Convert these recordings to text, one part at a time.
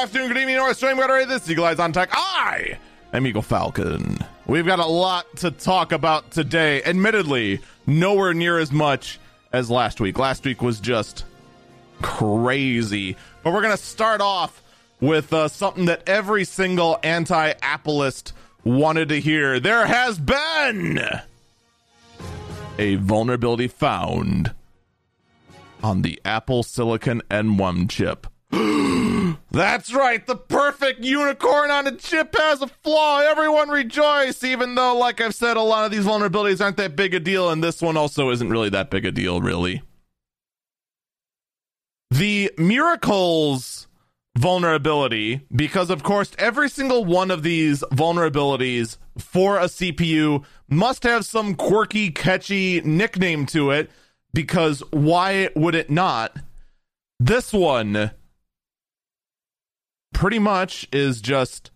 afternoon, good evening, or stream. This is Eagle Eyes on Tech. I am Eagle Falcon. We've got a lot to talk about today. Admittedly, nowhere near as much as last week. Last week was just crazy. But we're going to start off with uh, something that every single anti Appleist wanted to hear. There has been a vulnerability found on the Apple Silicon M1 chip. That's right, the perfect unicorn on a chip has a flaw. Everyone rejoice, even though, like I've said, a lot of these vulnerabilities aren't that big a deal, and this one also isn't really that big a deal, really. The Miracles vulnerability, because of course, every single one of these vulnerabilities for a CPU must have some quirky, catchy nickname to it, because why would it not? This one pretty much is just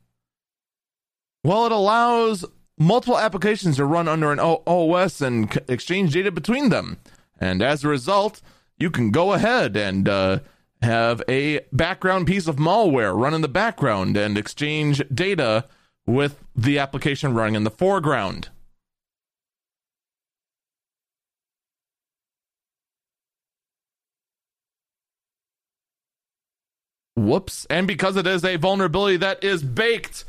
well, it allows multiple applications to run under an OS and c- exchange data between them. And as a result, you can go ahead and uh, have a background piece of malware run in the background and exchange data with the application running in the foreground. Whoops. And because it is a vulnerability that is baked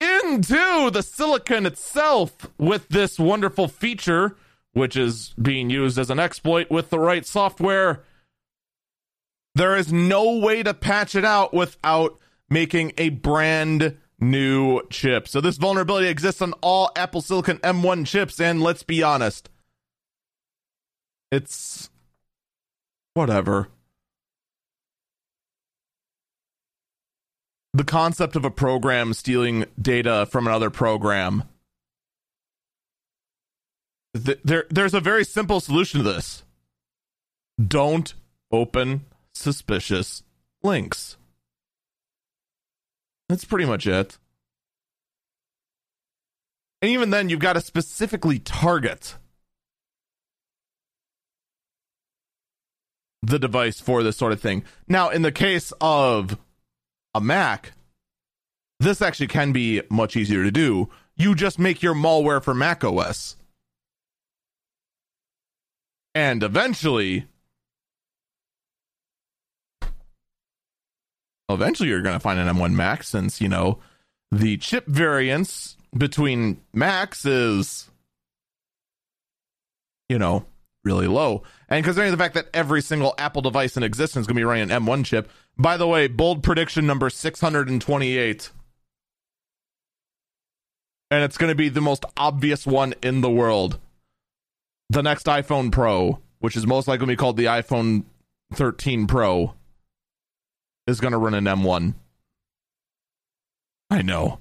into the silicon itself with this wonderful feature, which is being used as an exploit with the right software, there is no way to patch it out without making a brand new chip. So this vulnerability exists on all Apple Silicon M1 chips, and let's be honest, it's whatever. The concept of a program stealing data from another program. There, there's a very simple solution to this. Don't open suspicious links. That's pretty much it. And even then, you've got to specifically target the device for this sort of thing. Now, in the case of a Mac, this actually can be much easier to do. You just make your malware for Mac OS. And eventually, eventually you're going to find an M1 Mac since, you know, the chip variance between Macs is, you know, really low. And considering the fact that every single Apple device in existence is going to be running an M1 chip, by the way, bold prediction number 628. And it's going to be the most obvious one in the world. The next iPhone Pro, which is most likely going to be called the iPhone 13 Pro, is going to run an M1. I know.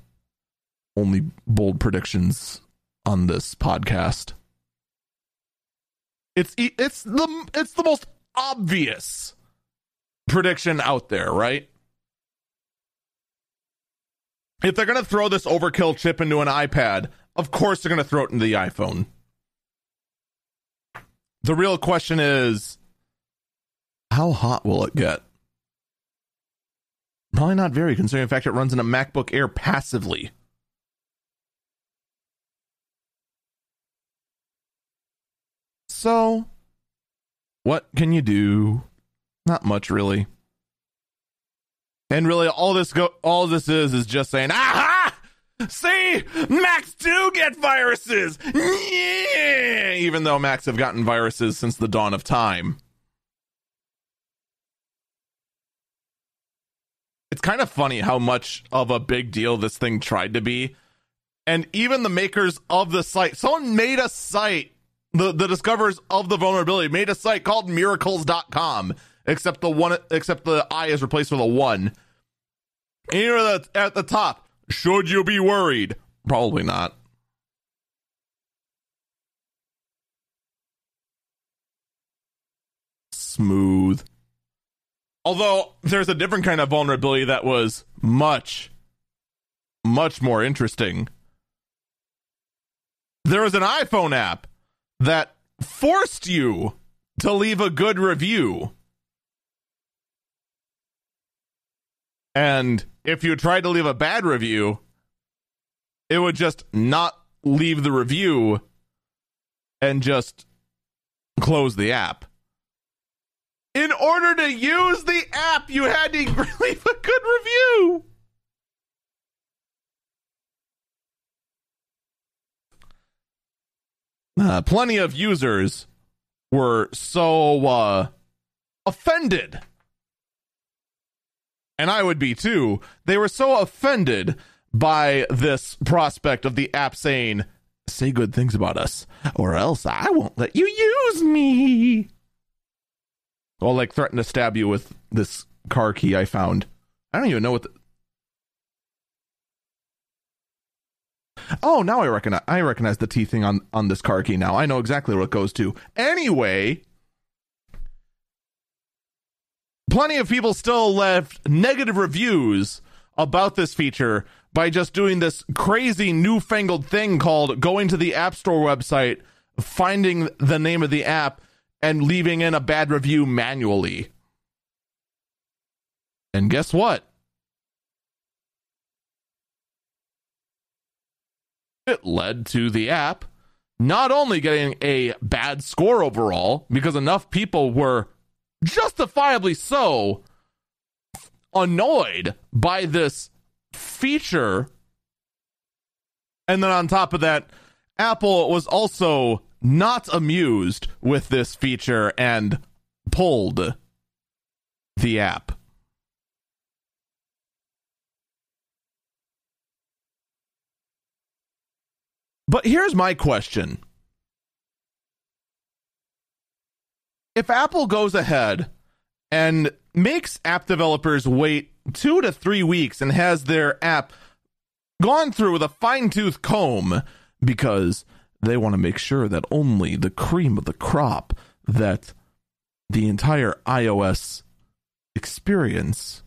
Only bold predictions on this podcast. It's it's the it's the most obvious prediction out there, right? If they're going to throw this overkill chip into an iPad, of course they're going to throw it into the iPhone. The real question is how hot will it get? Probably not very, considering the fact it runs in a MacBook Air passively. So, what can you do? Not much, really. And really, all this go, all this is is just saying, aha! See, Macs do get viruses. Yeah! Even though Macs have gotten viruses since the dawn of time. It's kind of funny how much of a big deal this thing tried to be. And even the makers of the site, someone made a site, the, the discoverers of the vulnerability made a site called miracles.com except the one except the I is replaced with a one. And you're at the, at the top. Should you be worried? Probably not. Smooth. Although there's a different kind of vulnerability that was much, much more interesting. There was an iPhone app that forced you to leave a good review And if you tried to leave a bad review, it would just not leave the review and just close the app. In order to use the app, you had to leave a good review. Uh, plenty of users were so uh, offended. And I would be too. They were so offended by this prospect of the app saying, say good things about us, or else I won't let you use me. Or like threaten to stab you with this car key I found. I don't even know what the, Oh, now I recognize I recognize the T thing on on this car key now. I know exactly what it goes to. Anyway, plenty of people still left negative reviews about this feature by just doing this crazy newfangled thing called going to the App Store website, finding the name of the app and leaving in a bad review manually. And guess what? It led to the app not only getting a bad score overall, because enough people were justifiably so annoyed by this feature. And then on top of that, Apple was also not amused with this feature and pulled the app. But here's my question. If Apple goes ahead and makes app developers wait two to three weeks and has their app gone through with a fine tooth comb because they want to make sure that only the cream of the crop, that the entire iOS experience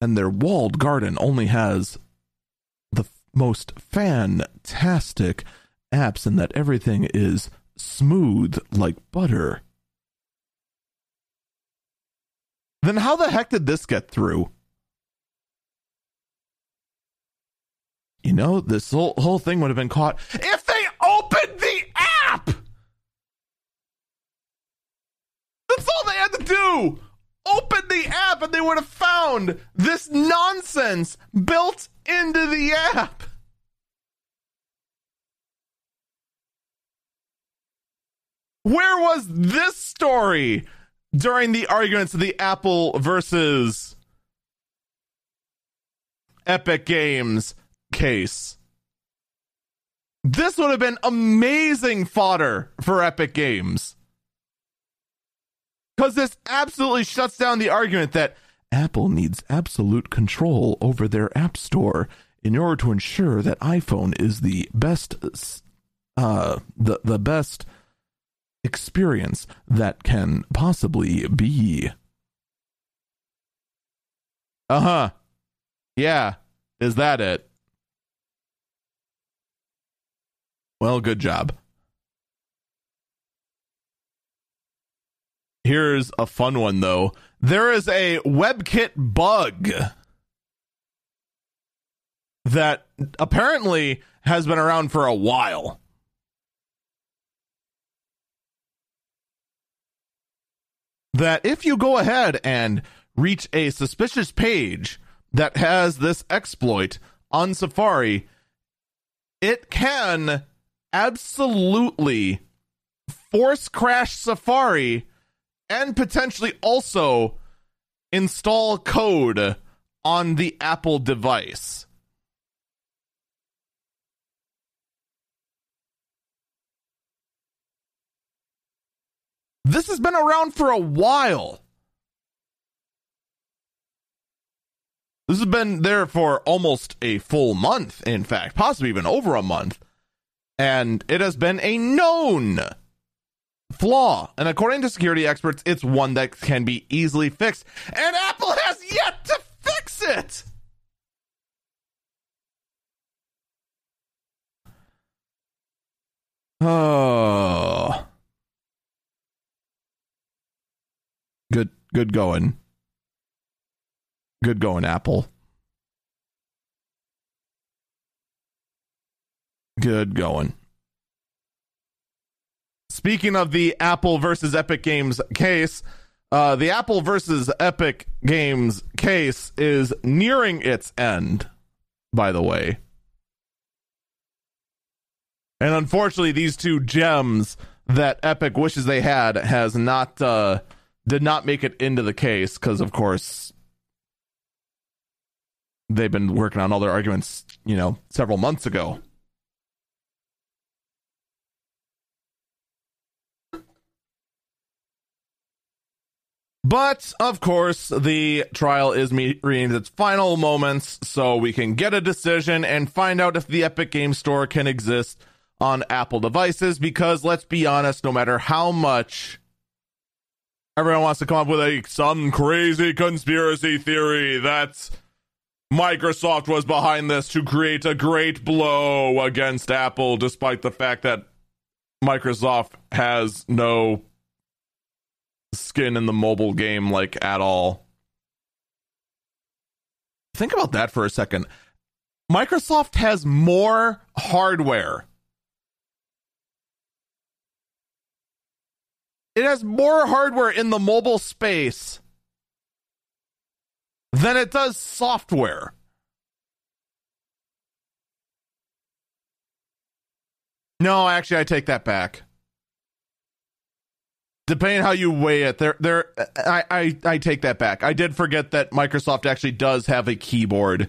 and their walled garden only has most fantastic apps and that everything is smooth like butter. Then how the heck did this get through? You know, this whole, whole thing would have been caught if they opened the app. That's all they had to do. Open the app and they would have found this nonsense built into the app. Where was this story during the arguments of the Apple versus Epic Games case? This would have been amazing fodder for Epic Games. Because this absolutely shuts down the argument that Apple needs absolute control over their App Store in order to ensure that iPhone is the best, uh, the the best experience that can possibly be. Uh huh. Yeah. Is that it? Well, good job. Here's a fun one, though. There is a WebKit bug that apparently has been around for a while. That if you go ahead and reach a suspicious page that has this exploit on Safari, it can absolutely force crash Safari and potentially also install code on the Apple device. This has been around for a while. This has been there for almost a full month, in fact, possibly even over a month. And it has been a known flaw. And according to security experts, it's one that can be easily fixed. And Apple has yet to fix it. Oh. Good going. Good going, Apple. Good going. Speaking of the Apple versus Epic Games case, uh, the Apple versus Epic Games case is nearing its end, by the way. And unfortunately, these two gems that Epic wishes they had has not uh, did not make it into the case because, of course, they've been working on all their arguments, you know, several months ago. But of course, the trial is reaching its final moments, so we can get a decision and find out if the Epic Game Store can exist on Apple devices. Because let's be honest, no matter how much everyone wants to come up with a some crazy conspiracy theory that Microsoft was behind this to create a great blow against Apple, despite the fact that Microsoft has no skin in the mobile game like at all. Think about that for a second. Microsoft has more hardware. It has more hardware in the mobile space than it does software. No, actually, I take that back depending how you weigh it, there, there, I, I, I take that back. I did forget that Microsoft actually does have a keyboard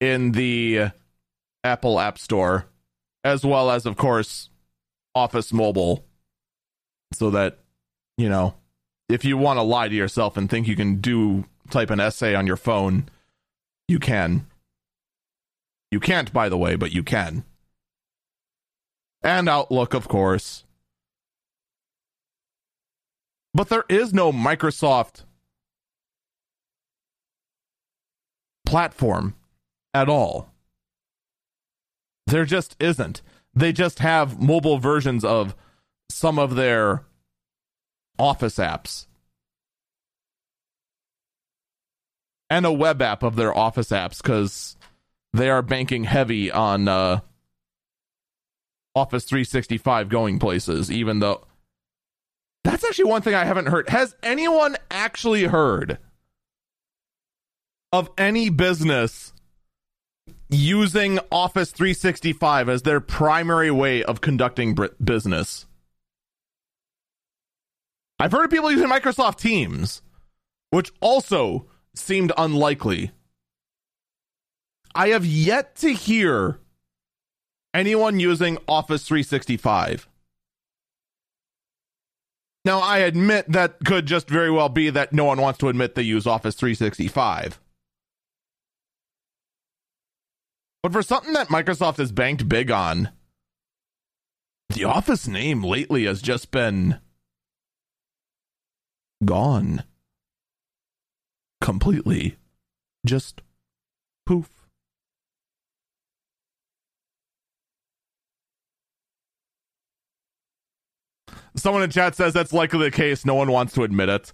in the Apple App Store, as well as, of course, Office Mobile, so that you know if you want to lie to yourself and think you can do type an essay on your phone, you can. You can't, by the way, but you can. And Outlook, of course. But there is no Microsoft platform at all. There just isn't. They just have mobile versions of some of their Office apps and a web app of their Office apps because they are banking heavy on uh, Office 365 going places, even though that's actually one thing I haven't heard. Has anyone actually heard of any business using Office 365 as their primary way of conducting business? I've heard of people using Microsoft Teams, which also seemed unlikely. I have yet to hear anyone using Office 365. Now, I admit that could just very well be that no one wants to admit they use Office 365. But for something that Microsoft has banked big on, the Office name lately has just been gone. Completely. Just poof. Someone in chat says that's likely the case. No one wants to admit it.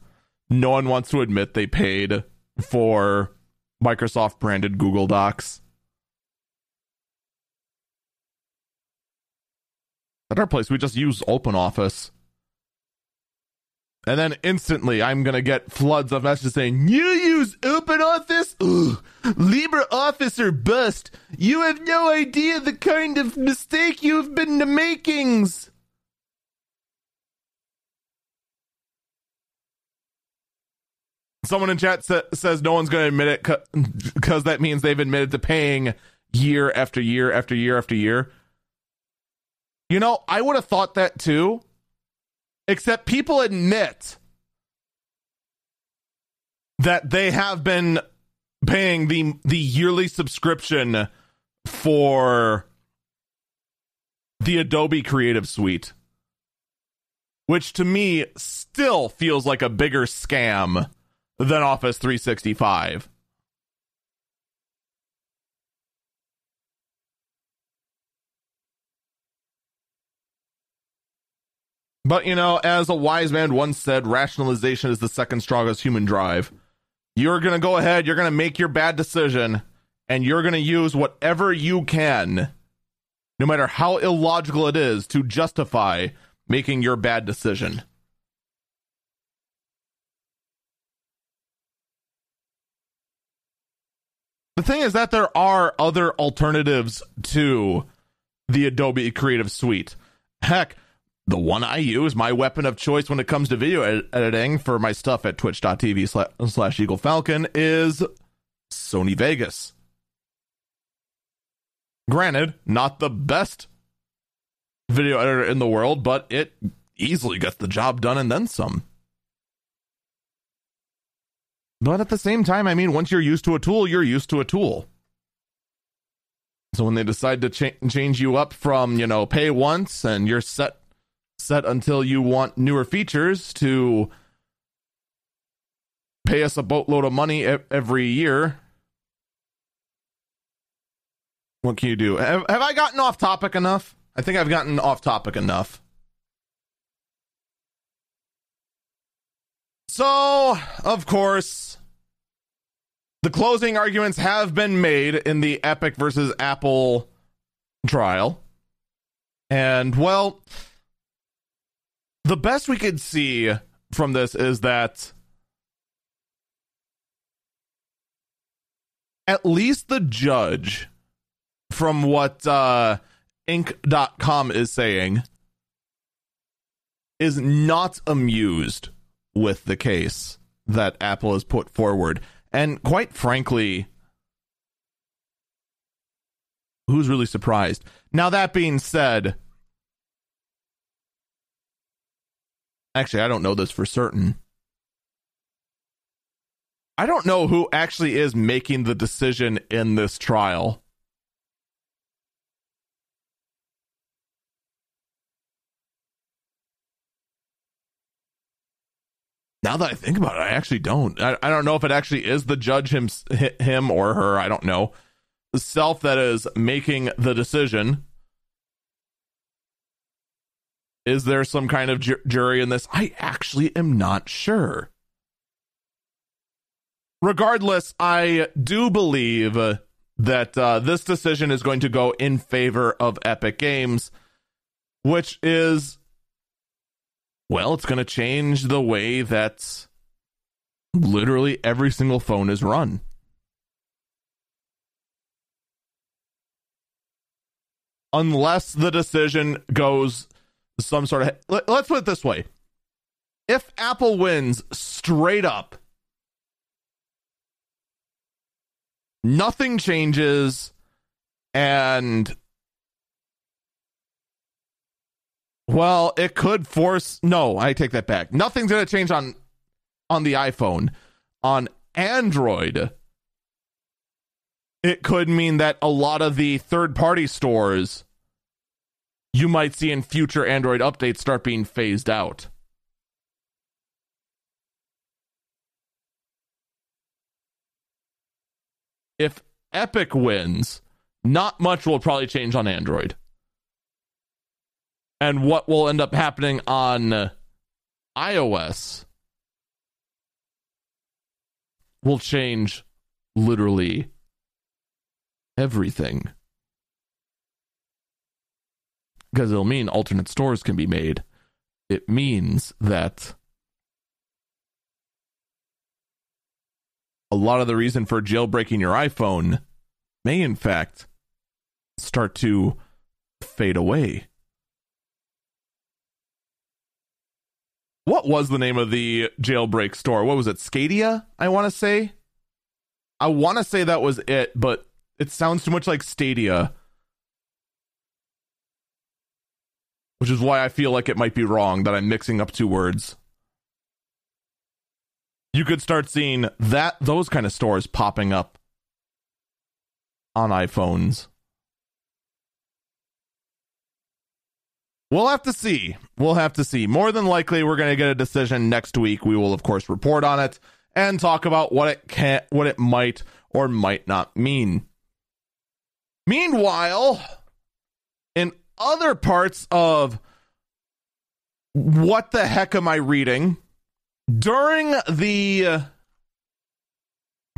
No one wants to admit they paid for Microsoft branded Google Docs. At our place, we just use Open Office. And then instantly, I'm going to get floods of messages saying, You use Open Office? Ugh, LibreOffice or bust. You have no idea the kind of mistake you've been to makings. Someone in chat sa- says no one's going to admit it because that means they've admitted to paying year after year after year after year. You know, I would have thought that too, except people admit that they have been paying the the yearly subscription for the Adobe Creative Suite, which to me still feels like a bigger scam than Office 365. But, you know, as a wise man once said, rationalization is the second strongest human drive. You're going to go ahead, you're going to make your bad decision, and you're going to use whatever you can, no matter how illogical it is, to justify making your bad decision. The thing is that there are other alternatives to the Adobe Creative Suite. Heck, the one I use, my weapon of choice when it comes to video ed- editing for my stuff at twitch.tv slash, Eagle Falcon is Sony Vegas. Granted, not the best video editor in the world, but it easily gets the job done and then some. But at the same time, I mean, once you're used to a tool, you're used to a tool. So when they decide to cha- change you up from, you know, pay once and you're set set until you want newer features to pay us a boatload of money every year. What can you do? Have, have I gotten off topic enough? I think I've gotten off topic enough. So, of course, the closing arguments have been made in the Epic versus Apple trial. And, well, the best we could see from this is that at least the judge, from what uh, Inc.com is saying, is not amused with the case that Apple has put forward. And quite frankly, who's really surprised? Now, that being said, Actually, I don't know this for certain. I don't know who actually is making the decision in this trial. Now that I think about it, I actually don't. I, I don't know if it actually is the judge him, him or her. I don't know. The self that is making the decision. Is there some kind of ju- jury in this? I actually am not sure. Regardless, I do believe that uh, this decision is going to go in favor of Epic Games, which is, well, it's going to change the way that literally every single phone is run. Unless the decision goes some sort of. Let, let's put it this way: if Apple wins straight up, nothing changes, and well, it could force. No, I take that back. Nothing's going to change on on the iPhone. On Android, it could mean that a lot of the third party stores you might see in future Android updates start being phased out. If Epic wins, not much will probably change on Android. And what will end up happening on iOS will change literally everything because it'll mean alternate stores can be made. It means that a lot of the reason for jailbreaking your iPhone may, in fact, start to fade away. What was the name of the jailbreak store? What was it? Scadia, I want to say. I want to say that was it, but it sounds too much like Stadia. Which is why I feel like it might be wrong that I'm mixing up two words. You could start seeing that those kind of stores popping up on iPhones. We'll have to see. We'll have to see. More than likely, we're going to get a decision next week. We will, of course, report on it and talk about what it can, what it might or might not mean. Meanwhile, in other parts of what the heck am I reading? During the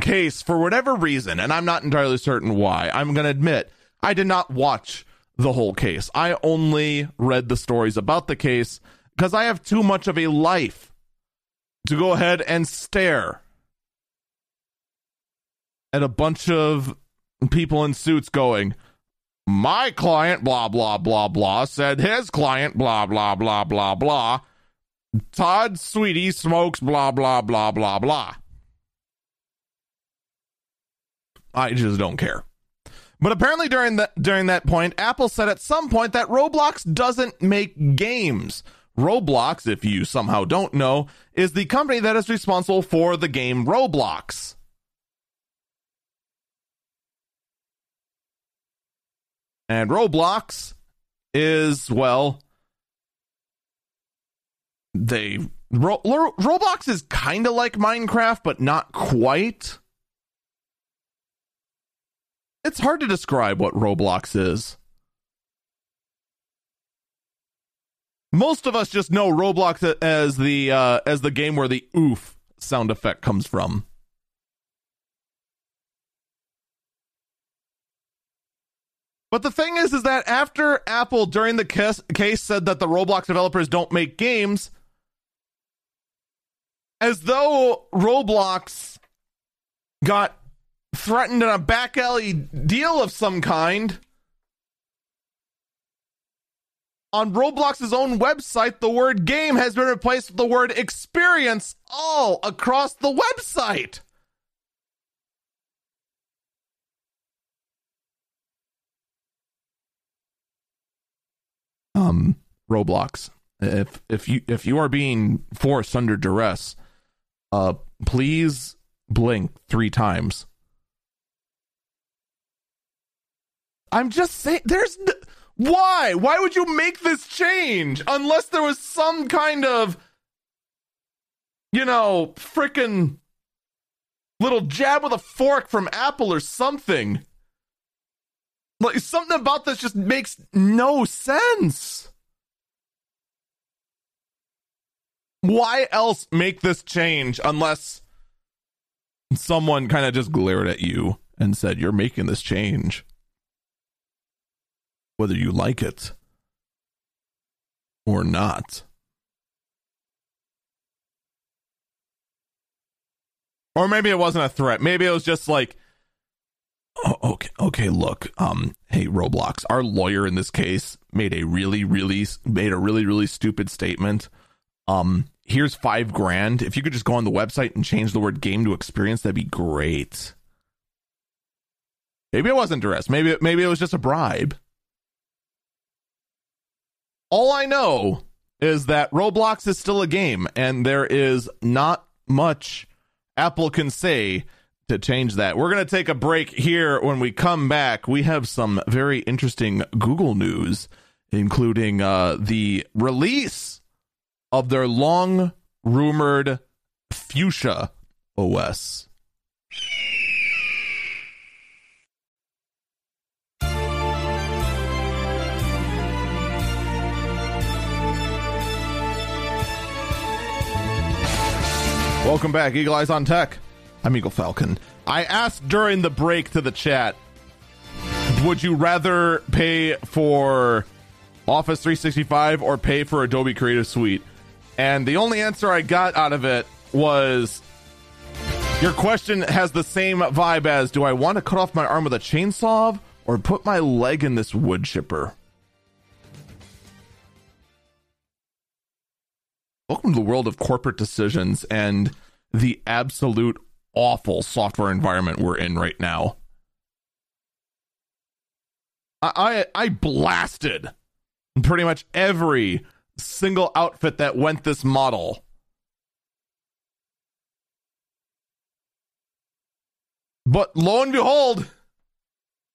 case, for whatever reason, and I'm not entirely certain why, I'm going to admit I did not watch the whole case. I only read the stories about the case because I have too much of a life to go ahead and stare at a bunch of people in suits going, my client, blah, blah, blah, blah, said his client, blah, blah, blah, blah, blah. Todd Sweetie smokes, blah, blah, blah, blah, blah. I just don't care. But apparently during that during that point, Apple said at some point that Roblox doesn't make games. Roblox, if you somehow don't know, is the company that is responsible for the game Roblox. And Roblox is, well, they. Ro, Roblox is kind of like Minecraft, but not quite. It's hard to describe what Roblox is. Most of us just know Roblox as the uh, as the game where the oof sound effect comes from. But the thing is, is that after Apple during the case, said that the Roblox developers don't make games, as though Roblox got threatened in a back alley deal of some kind. On Roblox's own website, the word game has been replaced with the word experience all across the website. Um, Roblox, if if you if you are being forced under duress, uh, please blink three times. I'm just saying, there's why? Why would you make this change unless there was some kind of, you know, freaking little jab with a fork from Apple or something? Like something about this just makes no sense. Why else make this change unless someone kind of just glared at you and said, You're making this change? whether you like it or not. Or maybe it wasn't a threat. Maybe it was just like, oh, okay, okay, look, um, hey, Roblox, our lawyer in this case made a really, really, made a really, really stupid statement. Um, here's five grand. If you could just go on the website and change the word game to experience, that'd be great. Maybe it wasn't duress. Maybe, maybe it was just a bribe. All I know is that Roblox is still a game, and there is not much Apple can say to change that. We're going to take a break here. When we come back, we have some very interesting Google news, including uh, the release of their long rumored Fuchsia OS. Welcome back, Eagle Eyes on Tech. I'm Eagle Falcon. I asked during the break to the chat, would you rather pay for Office 365 or pay for Adobe Creative Suite? And the only answer I got out of it was your question has the same vibe as do I want to cut off my arm with a chainsaw or put my leg in this wood chipper? welcome to the world of corporate decisions and the absolute awful software environment we're in right now. I I, blasted pretty much every single outfit that went this model. But lo and behold,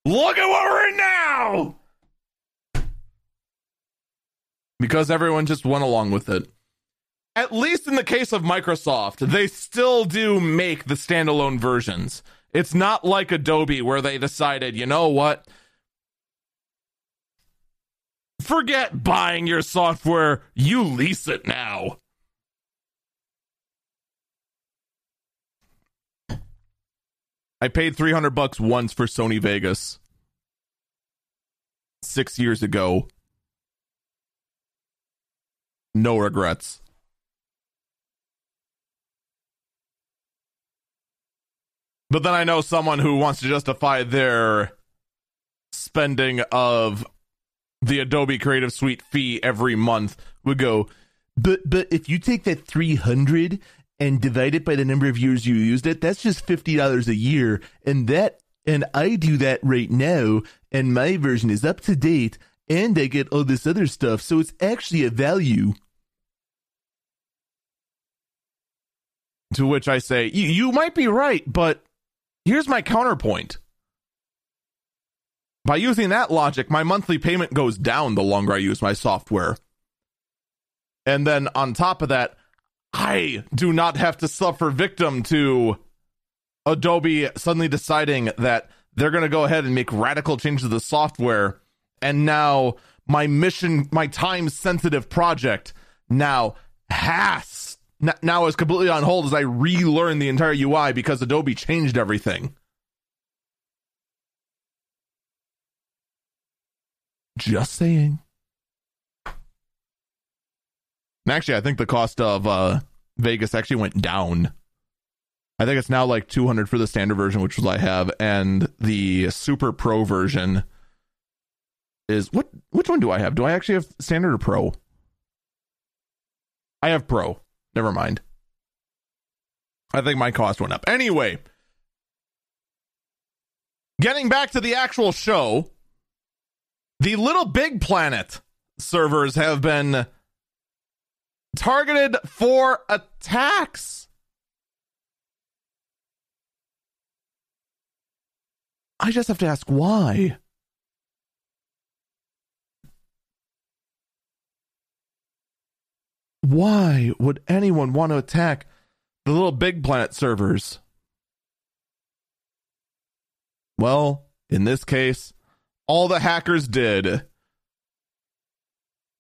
look at what we're in now. Because everyone just went along with it at least in the case of Microsoft, they still do make the standalone versions. It's not like Adobe where they decided, you know what? Forget buying your software, you lease it now. I paid 300 bucks once for Sony Vegas 6 years ago. No regrets. But then I know someone who wants to justify their spending of the Adobe Creative Suite fee every month would go, but but if you take that 300 and divide it by the number of years you used it, that's just $50 a year and that and I do that right now and my version is up to date and I get all this other stuff, so it's actually a value. To which I say, you, you might be right, but Here's my counterpoint. By using that logic, my monthly payment goes down the longer I use my software. And then on top of that, I do not have to suffer victim to Adobe suddenly deciding that they're going to go ahead and make radical changes to the software. And now my mission, my time sensitive project now has now is completely on hold as I relearn the entire UI because Adobe changed everything. Just saying. And actually, I think the cost of uh, Vegas actually went down. I think it's now like 200 for the standard version, which I have, and the Super Pro version is what? Which one do I have? Do I actually have standard or pro? I have pro. Never mind. I think my cost went up. Anyway, getting back to the actual show, the Little Big Planet servers have been targeted for attacks. I just have to ask why. Why would anyone want to attack the little big planet servers? Well, in this case, all the hackers did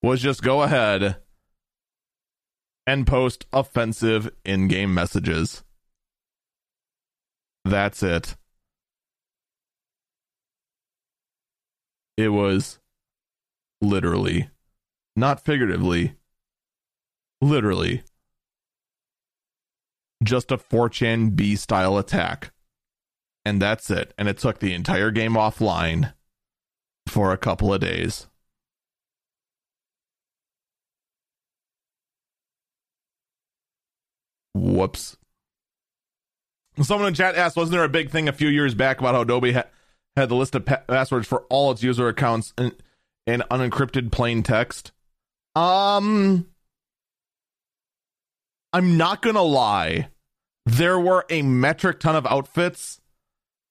was just go ahead and post offensive in game messages. That's it. It was literally, not figuratively, Literally. Just a 4chan B style attack. And that's it. And it took the entire game offline for a couple of days. Whoops. Someone in chat asked, wasn't there a big thing a few years back about how Adobe ha- had the list of pa- passwords for all its user accounts in, in unencrypted plain text? Um, I'm not going to lie. There were a metric ton of outfits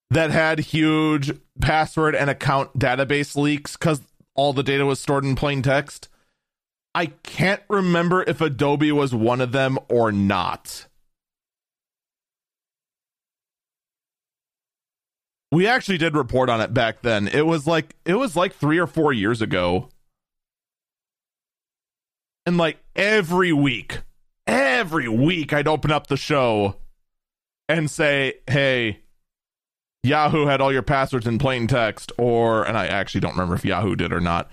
that had huge password and account database leaks because all the data was stored in plain text. I can't remember if Adobe was one of them or not. We actually did report on it back then. It was like it was like 3 or 4 years ago. And like every week every week I'd open up the show and say, hey, Yahoo had all your passwords in plain text, or, and I actually don't remember if Yahoo did or not,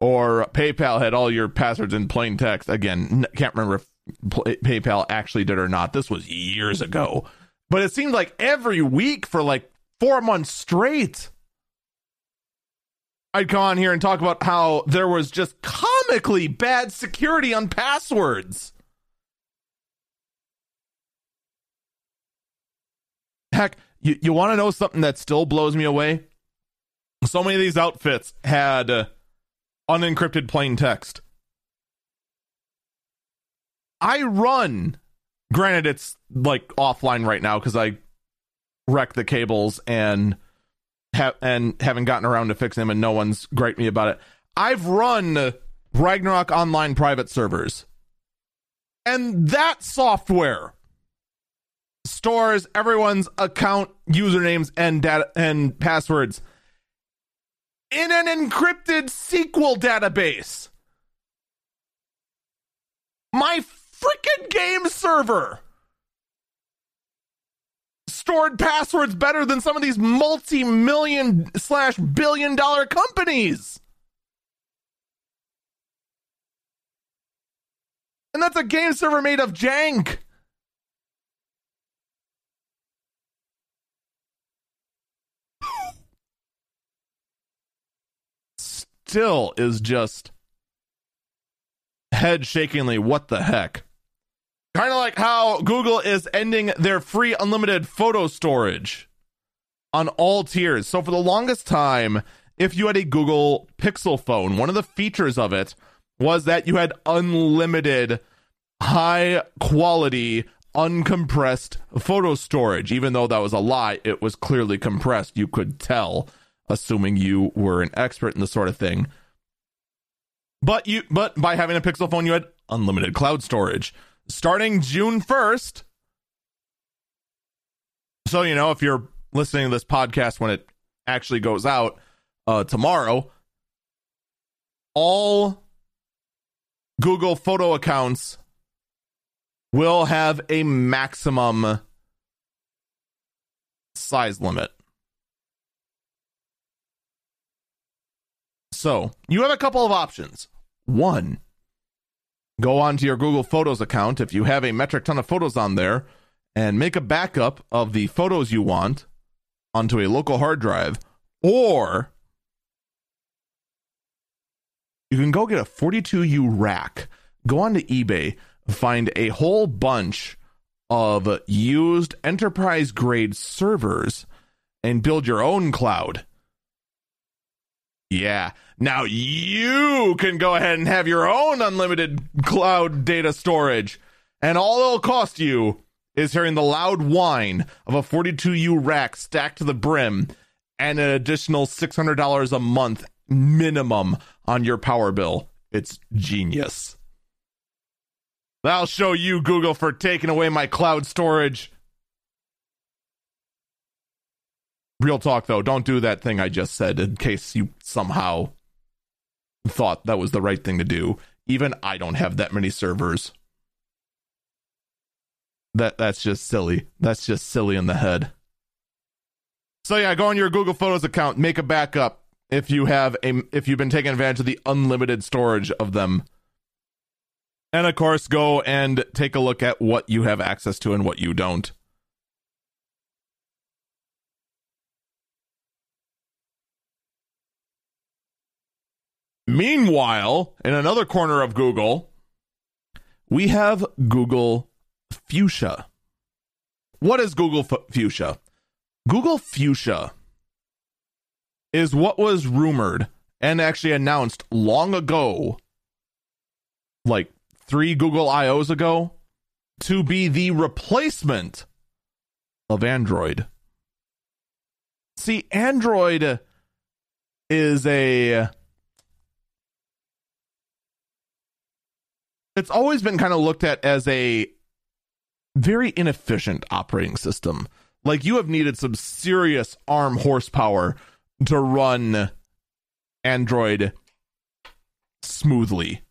or PayPal had all your passwords in plain text. Again, can't remember if PayPal actually did or not. This was years ago. But it seemed like every week for like four months straight, I'd come on here and talk about how there was just comically bad security on passwords. Heck, you, you want to know something that still blows me away? So many of these outfits had uh, unencrypted plain text. I run, granted, it's like offline right now because I wrecked the cables and have and haven't gotten around to fixing them, and no one's griped me about it. I've run Ragnarok online private servers, and that software stores everyone's account usernames and data and passwords in an encrypted SQL database. My freaking game server stored passwords better than some of these multi million slash billion dollar companies. And that's a game server made of jank. Still is just head shakingly, what the heck? Kind of like how Google is ending their free unlimited photo storage on all tiers. So, for the longest time, if you had a Google Pixel phone, one of the features of it was that you had unlimited high quality uncompressed photo storage even though that was a lie it was clearly compressed you could tell assuming you were an expert in the sort of thing. But you but by having a pixel phone you had unlimited cloud storage. Starting June 1st so you know if you're listening to this podcast when it actually goes out uh tomorrow all Google photo accounts will have a maximum size limit. So you have a couple of options. One, go onto your Google Photos account if you have a metric ton of photos on there and make a backup of the photos you want onto a local hard drive. Or you can go get a 42U rack, go onto eBay, find a whole bunch of used enterprise grade servers and build your own cloud. Yeah. Now you can go ahead and have your own unlimited cloud data storage. And all it'll cost you is hearing the loud whine of a 42U rack stacked to the brim and an additional $600 a month minimum on your power bill. It's genius. I'll show you, Google, for taking away my cloud storage. Real talk, though, don't do that thing I just said in case you somehow thought that was the right thing to do. Even I don't have that many servers. That that's just silly. That's just silly in the head. So yeah, go on your Google Photos account, make a backup, if you have a if you've been taking advantage of the unlimited storage of them. And of course, go and take a look at what you have access to and what you don't. Meanwhile, in another corner of Google, we have Google Fuchsia. What is Google F- Fuchsia? Google Fuchsia is what was rumored and actually announced long ago, like three Google I/Os ago, to be the replacement of Android. See, Android is a. It's always been kind of looked at as a very inefficient operating system. Like you have needed some serious ARM horsepower to run Android smoothly.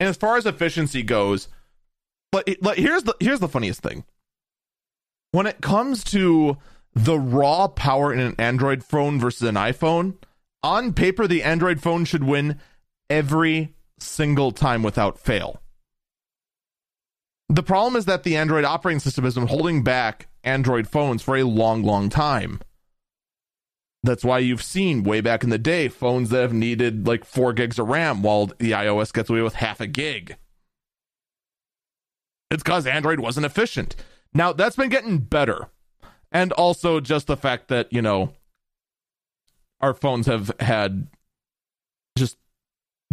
And as far as efficiency goes, but here's the here's the funniest thing. When it comes to the raw power in an Android phone versus an iPhone, on paper the Android phone should win every single time without fail. The problem is that the Android operating system has been holding back Android phones for a long, long time. That's why you've seen way back in the day phones that have needed like four gigs of RAM while the iOS gets away with half a gig. It's because Android wasn't efficient. Now, that's been getting better. And also just the fact that, you know, our phones have had just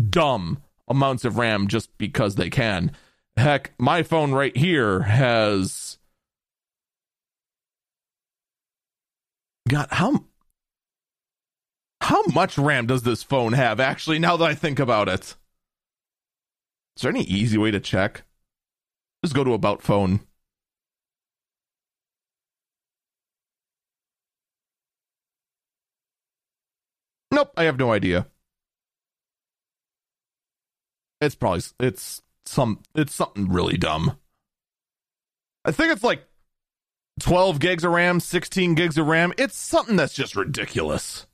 dumb amounts of RAM just because they can. Heck, my phone right here has got how how much RAM does this phone have, actually, now that I think about it? Is there any easy way to check? Just go to About Phone. Nope, I have no idea. It's probably it's some it's something really dumb. I think it's like 12 gigs of RAM, 16 gigs of RAM. It's something that's just ridiculous.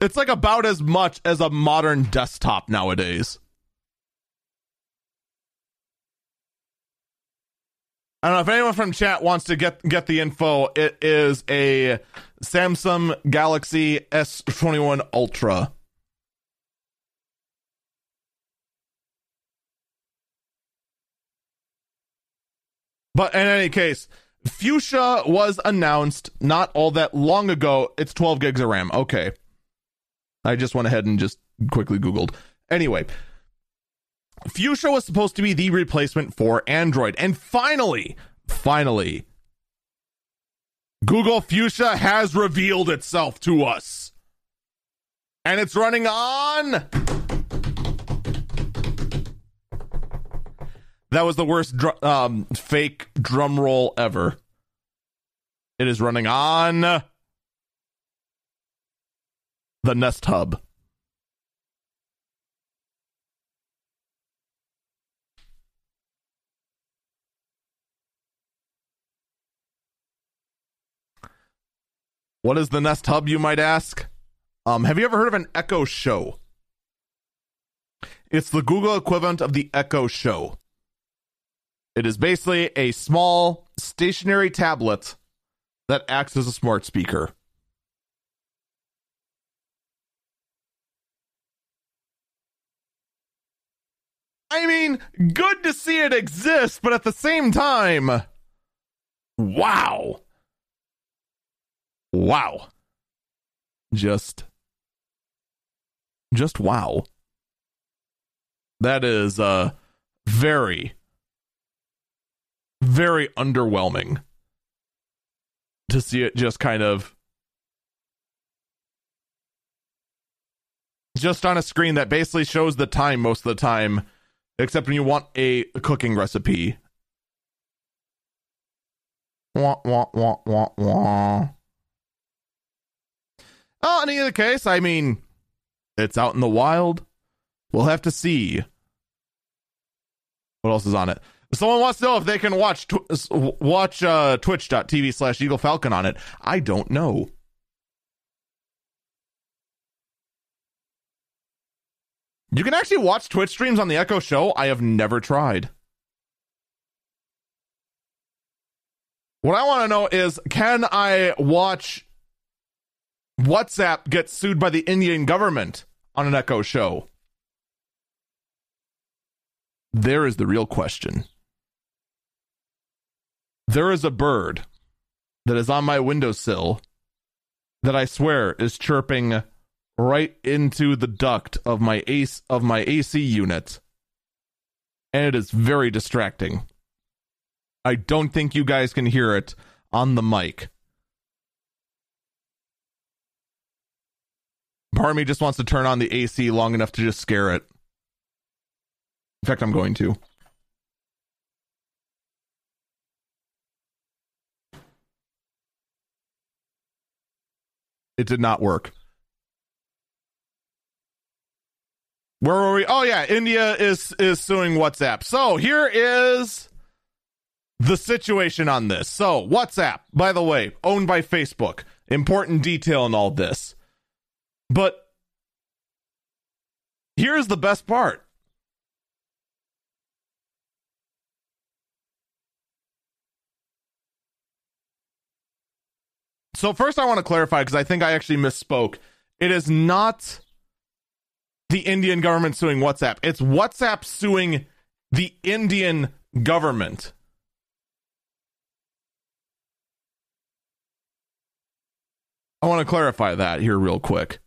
It's like about as much as a modern desktop nowadays. I don't know if anyone from chat wants to get get the info. It is a Samsung Galaxy S21 Ultra. But in any case, Fuchsia was announced not all that long ago. It's 12 gigs of RAM. Okay. I just went ahead and just quickly Googled. Anyway, Fuchsia was supposed to be the replacement for Android. And finally, finally, Google Fuchsia has revealed itself to us. And it's running on. That was the worst dr- um, fake drum roll ever. It is running on the Nest Hub. What is the Nest Hub, you might ask? Um, have you ever heard of an Echo Show? It's the Google equivalent of the Echo Show. It is basically a small stationary tablet that acts as a smart speaker. I mean, good to see it exist, but at the same time, wow. Wow. Just just wow. That is uh very very underwhelming to see it just kind of just on a screen that basically shows the time most of the time except when you want a cooking recipe wah wah wah wah wah Oh, in either case, I mean, it's out in the wild. We'll have to see. What else is on it? Someone wants to know if they can watch tw- watch uh, twitch.tv slash Eagle Falcon on it. I don't know. You can actually watch Twitch streams on the Echo Show. I have never tried. What I want to know is can I watch WhatsApp get sued by the Indian government on an Echo show? There is the real question. There is a bird that is on my windowsill that I swear is chirping right into the duct of my AC of my AC unit. And it is very distracting. I don't think you guys can hear it on the mic. Part of me just wants to turn on the AC long enough to just scare it. In fact, I'm going to. It did not work. Where were we? Oh yeah, India is is suing WhatsApp. So here is the situation on this. So WhatsApp, by the way, owned by Facebook. Important detail in all this. But here's the best part. So first I want to clarify because I think I actually misspoke. It is not the Indian government suing WhatsApp. It's WhatsApp suing the Indian government. I want to clarify that here real quick.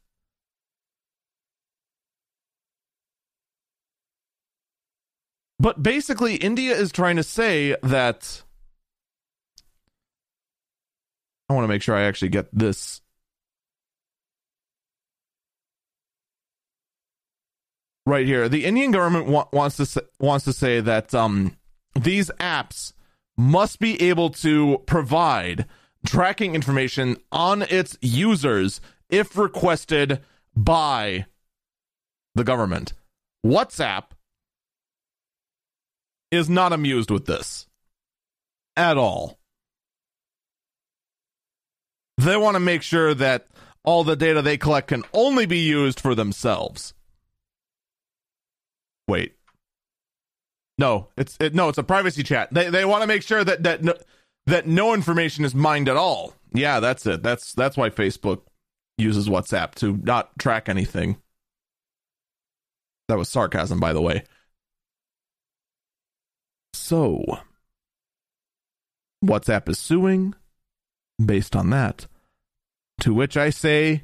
But basically, India is trying to say that. I want to make sure I actually get this. Right here, the Indian government wa- wants to say, wants to say that um, these apps must be able to provide tracking information on its users if requested by the government. WhatsApp is not amused with this at all. They want to make sure that all the data they collect can only be used for themselves. Wait. No, it's it, no, it's a privacy chat. They they want to make sure that that no, that no information is mined at all. Yeah, that's it. That's that's why Facebook uses WhatsApp to not track anything. That was sarcasm, by the way. So, WhatsApp is suing based on that. To which I say,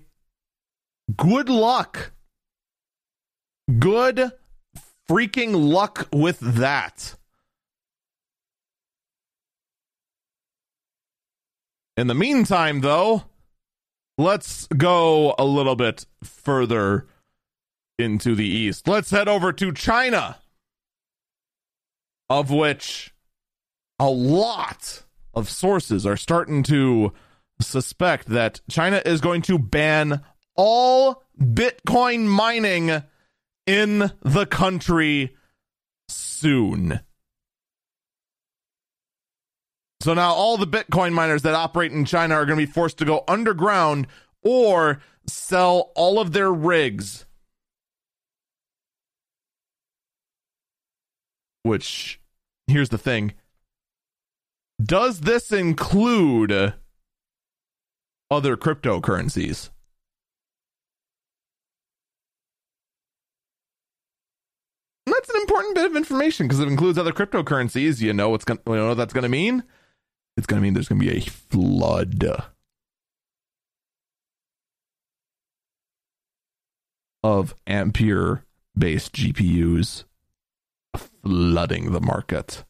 good luck. Good freaking luck with that. In the meantime, though, let's go a little bit further into the east. Let's head over to China, of which a lot of sources are starting to suspect that China is going to ban all Bitcoin mining in the country soon. So now all the Bitcoin miners that operate in China are going to be forced to go underground or sell all of their rigs. Which, here's the thing Does this include other cryptocurrencies? that's an important bit of information because it includes other cryptocurrencies. You know what's going you know what that's going to mean? It's going to mean there's going to be a flood of Ampere based GPUs flooding the market.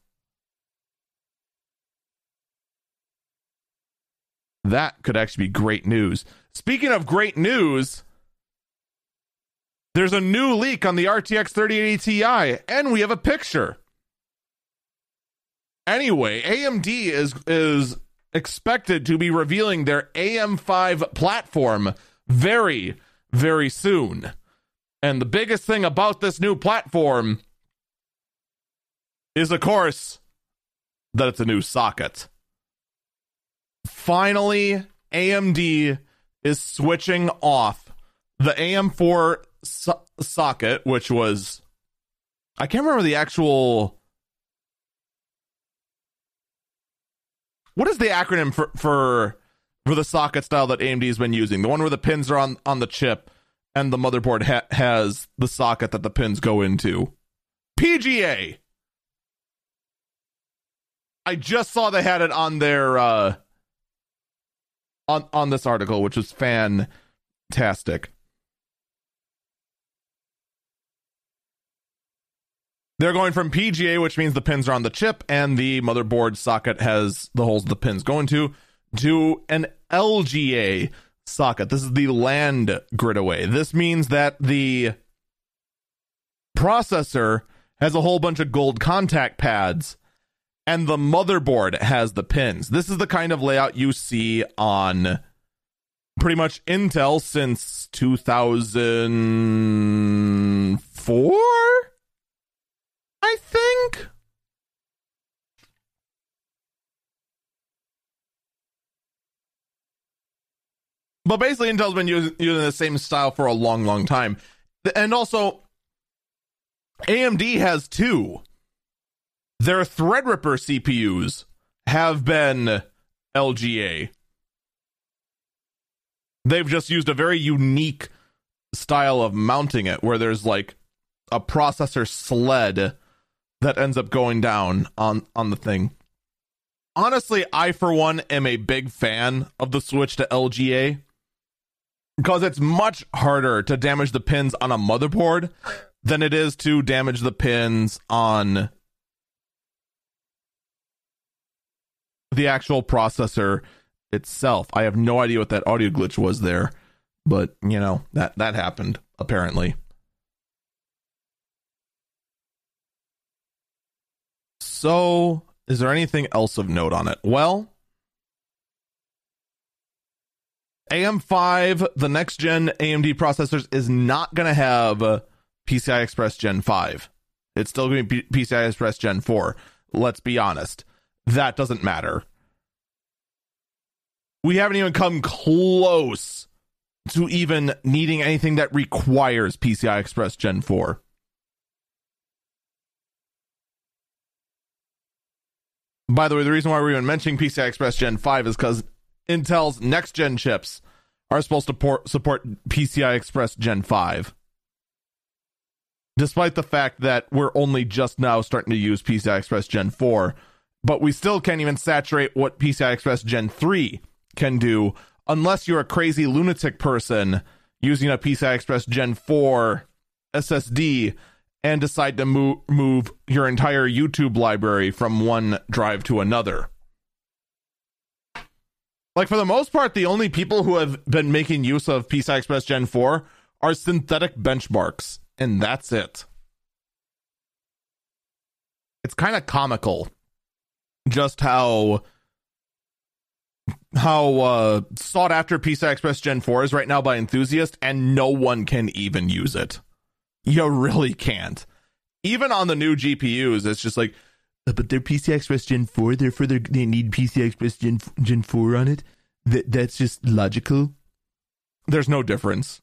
That could actually be great news. Speaking of great news, there's a new leak on the RTX 3080 Ti, and we have a picture. Anyway, AMD is is expected to be revealing their AM5 platform very, very soon. And the biggest thing about this new platform is, of course, that it's a new socket. Finally, AMD is switching off the AM4 so- socket, which was I can't remember the actual. What is the acronym for for for the socket style that AMD has been using? The one where the pins are on on the chip and the motherboard ha- has the socket that the pins go into. PGA. I just saw they had it on their uh on on this article, which was fantastic. They're going from PGA, which means the pins are on the chip and the motherboard socket has the holes the pins go into, to an LGA socket. This is the land grid array. This means that the processor has a whole bunch of gold contact pads and the motherboard has the pins. This is the kind of layout you see on pretty much Intel since 2004 I think. But basically, Intel's been using, using the same style for a long, long time. And also, AMD has two. Their Threadripper CPUs have been LGA. They've just used a very unique style of mounting it where there's like a processor sled that ends up going down on on the thing. Honestly, I for one am a big fan of the switch to LGA because it's much harder to damage the pins on a motherboard than it is to damage the pins on the actual processor itself. I have no idea what that audio glitch was there, but you know, that that happened apparently. So, is there anything else of note on it? Well, AM5, the next gen AMD processors, is not going to have PCI Express Gen 5. It's still going to be PCI Express Gen 4. Let's be honest. That doesn't matter. We haven't even come close to even needing anything that requires PCI Express Gen 4. By the way, the reason why we're even mentioning PCI Express Gen 5 is because Intel's next gen chips are supposed to port, support PCI Express Gen 5. Despite the fact that we're only just now starting to use PCI Express Gen 4, but we still can't even saturate what PCI Express Gen 3 can do unless you're a crazy lunatic person using a PCI Express Gen 4 SSD and decide to move, move your entire YouTube library from one drive to another. Like, for the most part, the only people who have been making use of PCI Express Gen 4 are synthetic benchmarks, and that's it. It's kind of comical just how how uh, sought after PCI Express Gen 4 is right now by enthusiasts, and no one can even use it. You really can't. Even on the new GPUs, it's just like, uh, but they're PCI Express Gen 4, therefore they need PCI Express Gen, Gen 4 on it. That That's just logical. There's no difference.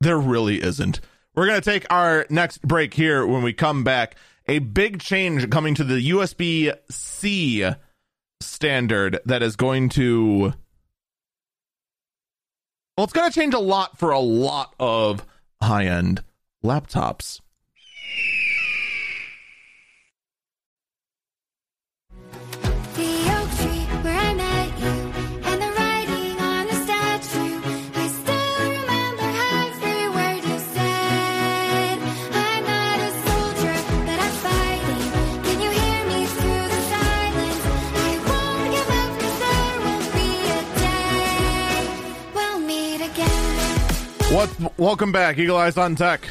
There really isn't. We're going to take our next break here when we come back. A big change coming to the USB C standard that is going to well it's going to change a lot for a lot of high end laptops What? Welcome back, Eagle Eyes on Tech.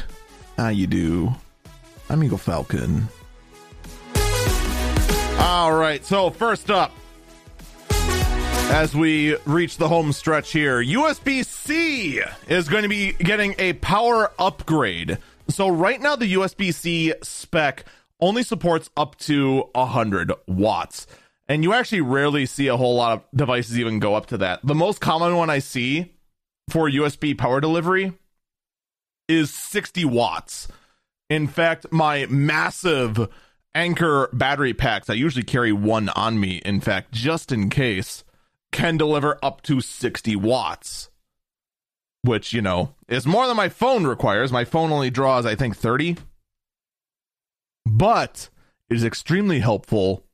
How you do? I'm Eagle Falcon. All right. So first up, as we reach the home stretch here, USB C is going to be getting a power upgrade. So right now, the USB C spec only supports up to 100 watts. And you actually rarely see a whole lot of devices even go up to that. The most common one I see for USB power delivery is 60 watts. In fact, my massive Anker battery packs, I usually carry one on me, in fact, just in case, can deliver up to 60 watts. Which, you know, is more than my phone requires. My phone only draws, I think, 30. But it is extremely helpful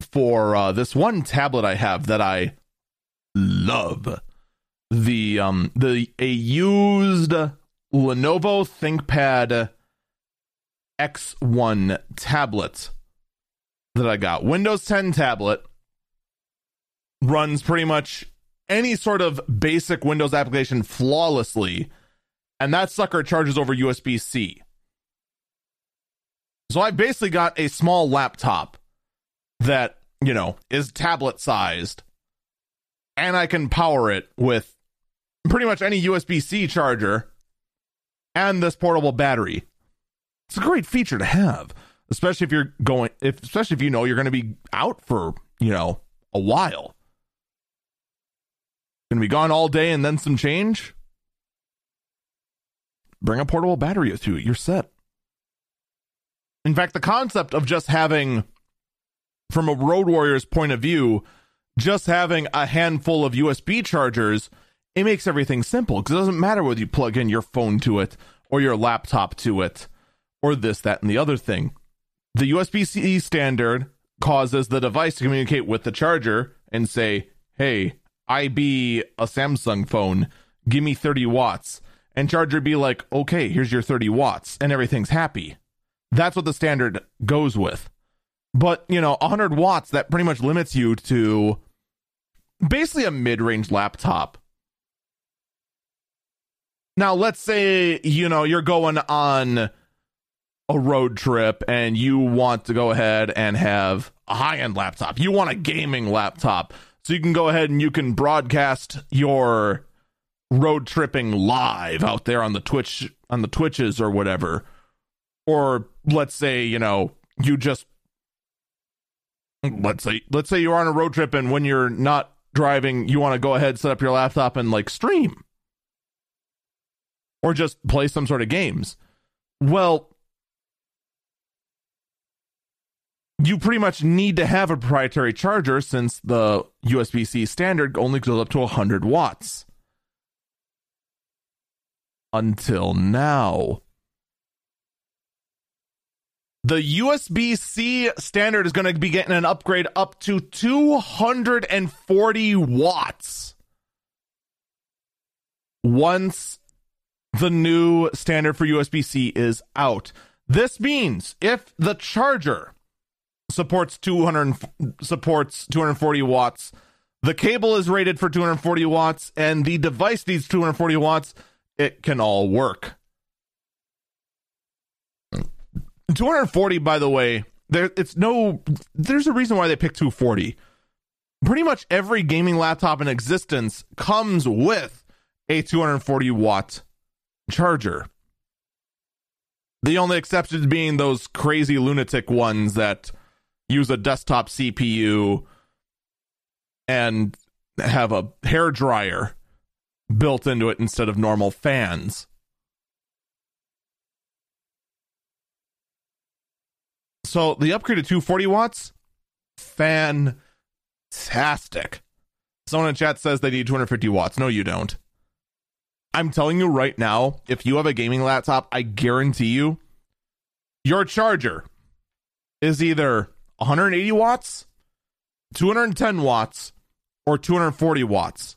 for uh, this one tablet I have that I love the um the a used Lenovo ThinkPad X1 tablet that I got. Windows 10 tablet runs pretty much any sort of basic Windows application flawlessly, and that sucker charges over USB C. So I basically got a small laptop that, you know, is tablet sized, and I can power it with pretty much any USB C charger and this portable battery. It's a great feature to have, especially if you're going, if especially if you know you're going to be out for you know a while. Going to be gone all day and then some change. Bring a portable battery with you. You're set. In fact, the concept of just having, from a Road Warrior's point of view, just having a handful of USB chargers it makes everything simple because it doesn't matter whether you plug in your phone to it or your laptop to it or this, that, and the other thing. The USB C standard causes the device to communicate with the charger and say, hey, I be a Samsung phone, give me 30 watts. And charger be like, okay, here's your 30 watts, and everything's happy. That's what the standard goes with. But, you know, 100 watts, that pretty much limits you to basically a mid range laptop now, let's say, you know, you're going on a road trip and you want to go ahead and have a high end laptop. You want a gaming laptop. So you can go ahead and you can broadcast your road tripping live out there on the Twitch on the Twitches or whatever. Or let's say, you know, you just let's say let's say you're on a road trip and when you're not driving, you want to go ahead set up your laptop and like stream or just play some sort of games. Well, you pretty much need to have a proprietary charger since the USB C standard only goes up to 100 watts. Until now. The USB C standard is going to be getting an upgrade up to 240 watts once the new standard for USB C is out. This means if the charger supports 200 supports 240 watts, the cable is rated for 240 watts, and the device needs 240 watts, it can all work. 240, by the way, there it's no there's a reason why they picked 240. Pretty much every gaming laptop in existence comes with a 240 watt charger. The only exceptions being those crazy lunatic ones that use a desktop CPU and have a hair dryer built into it instead of normal fans. So the upgrade to 240 watts, fantastic. Someone in chat says they need 250 watts. No, you don't. I'm telling you right now, if you have a gaming laptop, I guarantee you your charger is either 180 watts, 210 watts, or 240 watts.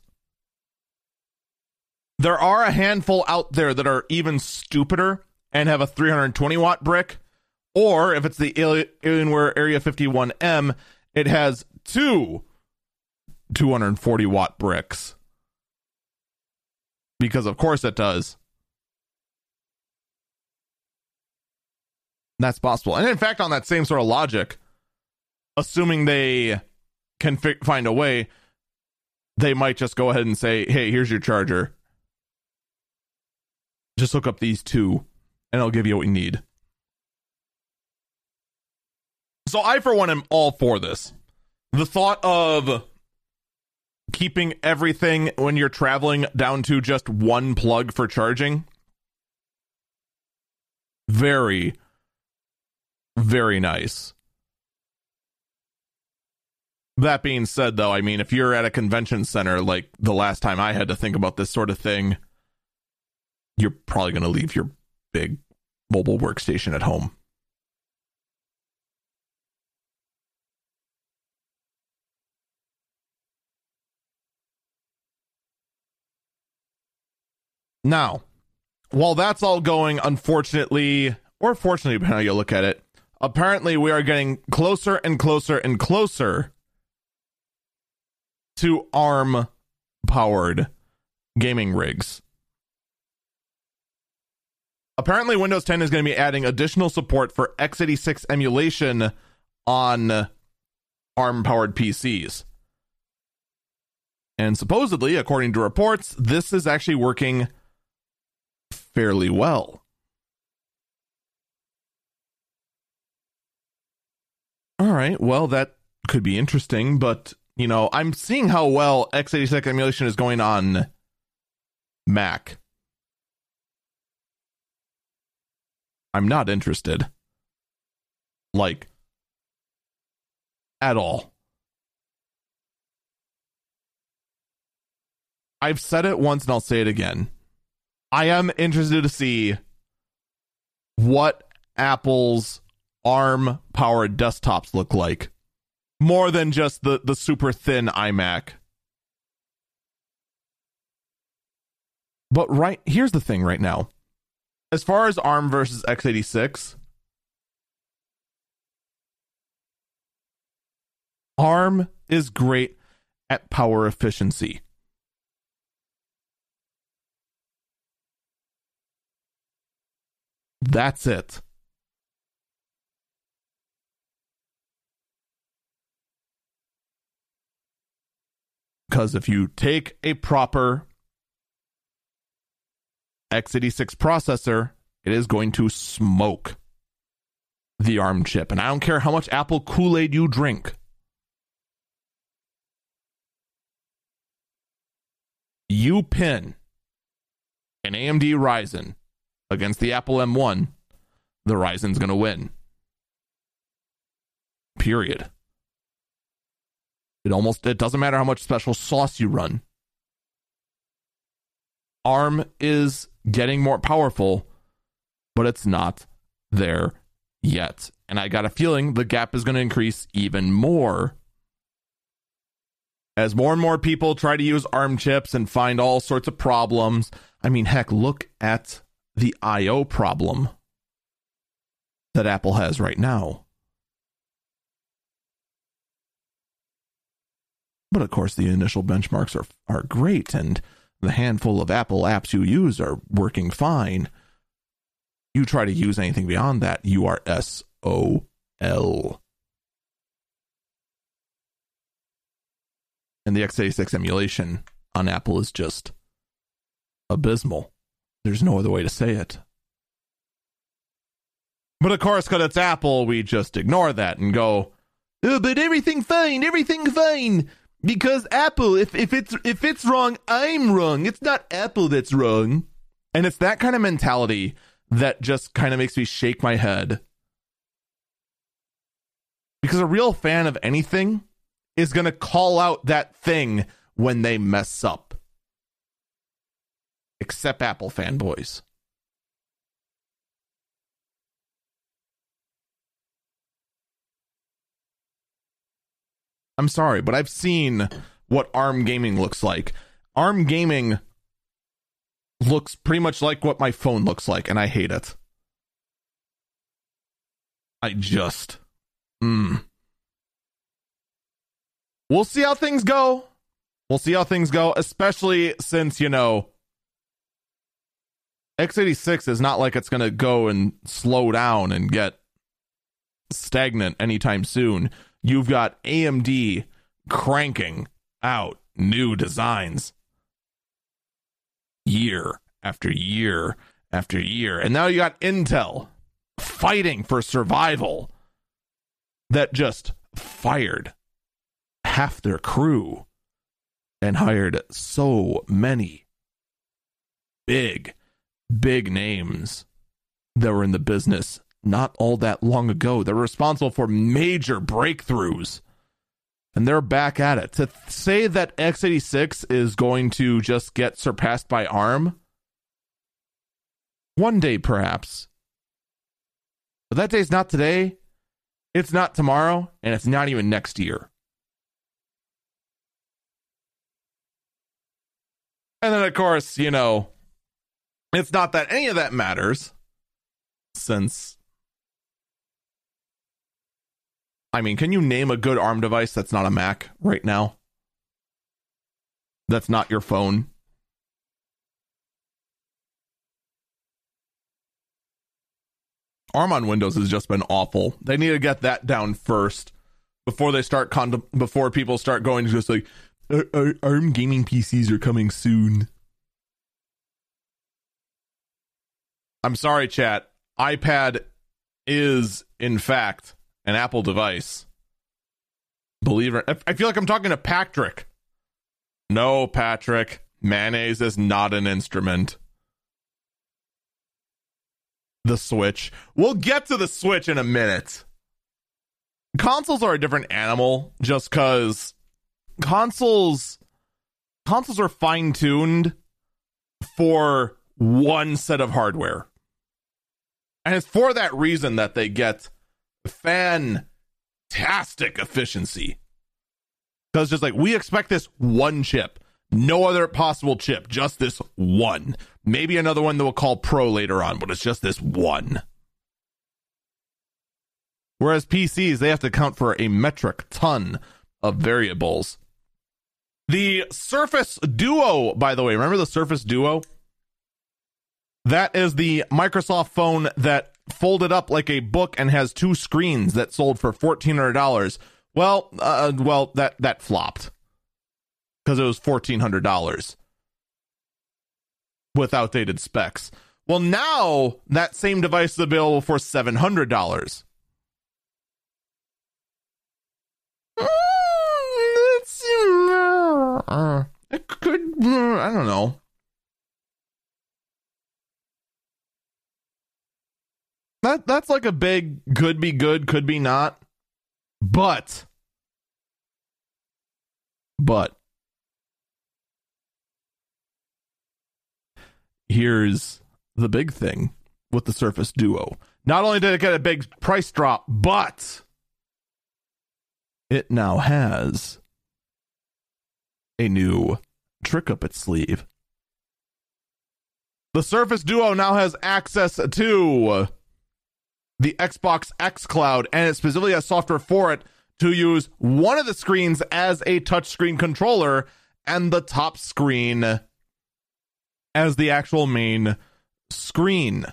There are a handful out there that are even stupider and have a 320 watt brick. Or if it's the Alienware Area 51M, it has two 240 watt bricks. Because of course it does. That's possible. And in fact, on that same sort of logic, assuming they can fi- find a way, they might just go ahead and say, "Hey, here's your charger. Just hook up these two, and I'll give you what you need." So I, for one, am all for this. The thought of keeping everything when you're traveling down to just one plug for charging very very nice that being said, though, I mean, if you're at a convention center, like the last time I had to think about this sort of thing, you're probably going to leave your big mobile workstation at home. Now, while that's all going, unfortunately, or fortunately, depending how you look at it, apparently we are getting closer and closer and closer to ARM powered gaming rigs. Apparently, Windows 10 is going to be adding additional support for x86 emulation on ARM powered PCs. And supposedly, according to reports, this is actually working fairly well. All right, well, that could be interesting, but you know, I'm seeing how well x86 emulation is going on Mac. I'm not interested. Like, at all. I've said it once and I'll say it again. I am interested to see what Apple's ARM powered desktops look like more than just the the super thin iMac. But right here's the thing right now. As far as ARM versus x86, ARM is great at power efficiency. That's it. Because if you take a proper x86 processor, it is going to smoke the ARM chip. And I don't care how much Apple Kool Aid you drink. You pin an AMD Ryzen against the Apple M1, the Ryzen's going to win. Period. It almost it doesn't matter how much special sauce you run. ARM is getting more powerful, but it's not there yet. And I got a feeling the gap is going to increase even more as more and more people try to use ARM chips and find all sorts of problems. I mean, heck, look at the I/O problem that Apple has right now. But of course, the initial benchmarks are are great, and the handful of Apple apps you use are working fine. You try to use anything beyond that, you are SOL. And the x86 emulation on Apple is just abysmal. There's no other way to say it. But of course, because it's Apple, we just ignore that and go, oh, but everything fine, everything fine. Because Apple, if, if it's if it's wrong, I'm wrong. It's not Apple that's wrong. And it's that kind of mentality that just kind of makes me shake my head. Because a real fan of anything is going to call out that thing when they mess up. Except Apple fanboys. I'm sorry, but I've seen what ARM gaming looks like. ARM gaming looks pretty much like what my phone looks like, and I hate it. I just. Mm. We'll see how things go. We'll see how things go, especially since, you know, x86 is not like it's going to go and slow down and get stagnant anytime soon you've got AMD cranking out new designs year after year after year. And now you got Intel fighting for survival that just fired half their crew and hired so many big, big names that were in the business not all that long ago. They're responsible for major breakthroughs. And they're back at it. To say that x86 is going to just get surpassed by ARM, one day perhaps. But that day's not today, it's not tomorrow, and it's not even next year. And then, of course, you know, it's not that any of that matters since I mean, can you name a good ARM device that's not a Mac right now? That's not your phone. ARM on Windows has just been awful. They need to get that down first before they start con- before people start going just like uh, uh, ARM gaming PCs are coming soon. I'm sorry, chat. iPad is in fact an Apple device. Believe it. I feel like I'm talking to Patrick. No, Patrick. Mayonnaise is not an instrument. The Switch. We'll get to the Switch in a minute. Consoles are a different animal just because consoles consoles are fine-tuned for one set of hardware. And it's for that reason that they get fantastic efficiency. Because just like we expect this one chip, no other possible chip, just this one. Maybe another one that we'll call Pro later on, but it's just this one. Whereas PCs, they have to account for a metric ton of variables. The Surface Duo, by the way, remember the Surface Duo? That is the Microsoft phone that folded up like a book and has two screens that sold for fourteen hundred dollars. Well, uh, well that that flopped because it was fourteen hundred dollars. with outdated specs. Well, now that same device is available for $700. Uh, it could, I don't know. That that's like a big could be good, could be not. But but here's the big thing with the Surface Duo. Not only did it get a big price drop, but it now has a new trick up its sleeve. The Surface Duo now has access to the Xbox xCloud, and it specifically has software for it to use one of the screens as a touchscreen controller and the top screen as the actual main screen.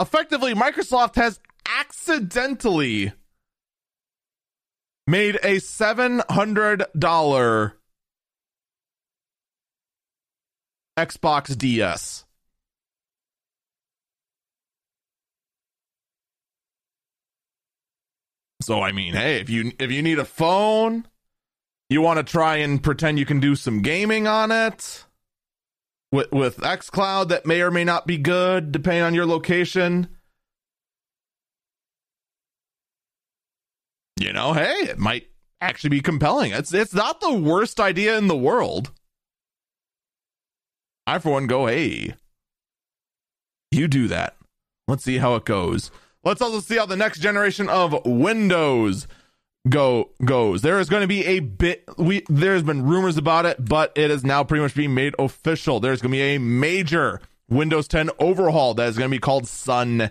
Effectively, Microsoft has accidentally made a $700 Xbox DS. So I mean, hey, if you if you need a phone, you want to try and pretend you can do some gaming on it with with xCloud that may or may not be good depending on your location. You know, hey, it might actually be compelling. It's it's not the worst idea in the world. I for one go, hey, you do that. Let's see how it goes. Let's also see how the next generation of Windows go goes. There is going to be a bit we there's been rumors about it, but it is now pretty much being made official. There's going to be a major Windows 10 overhaul that is going to be called Sun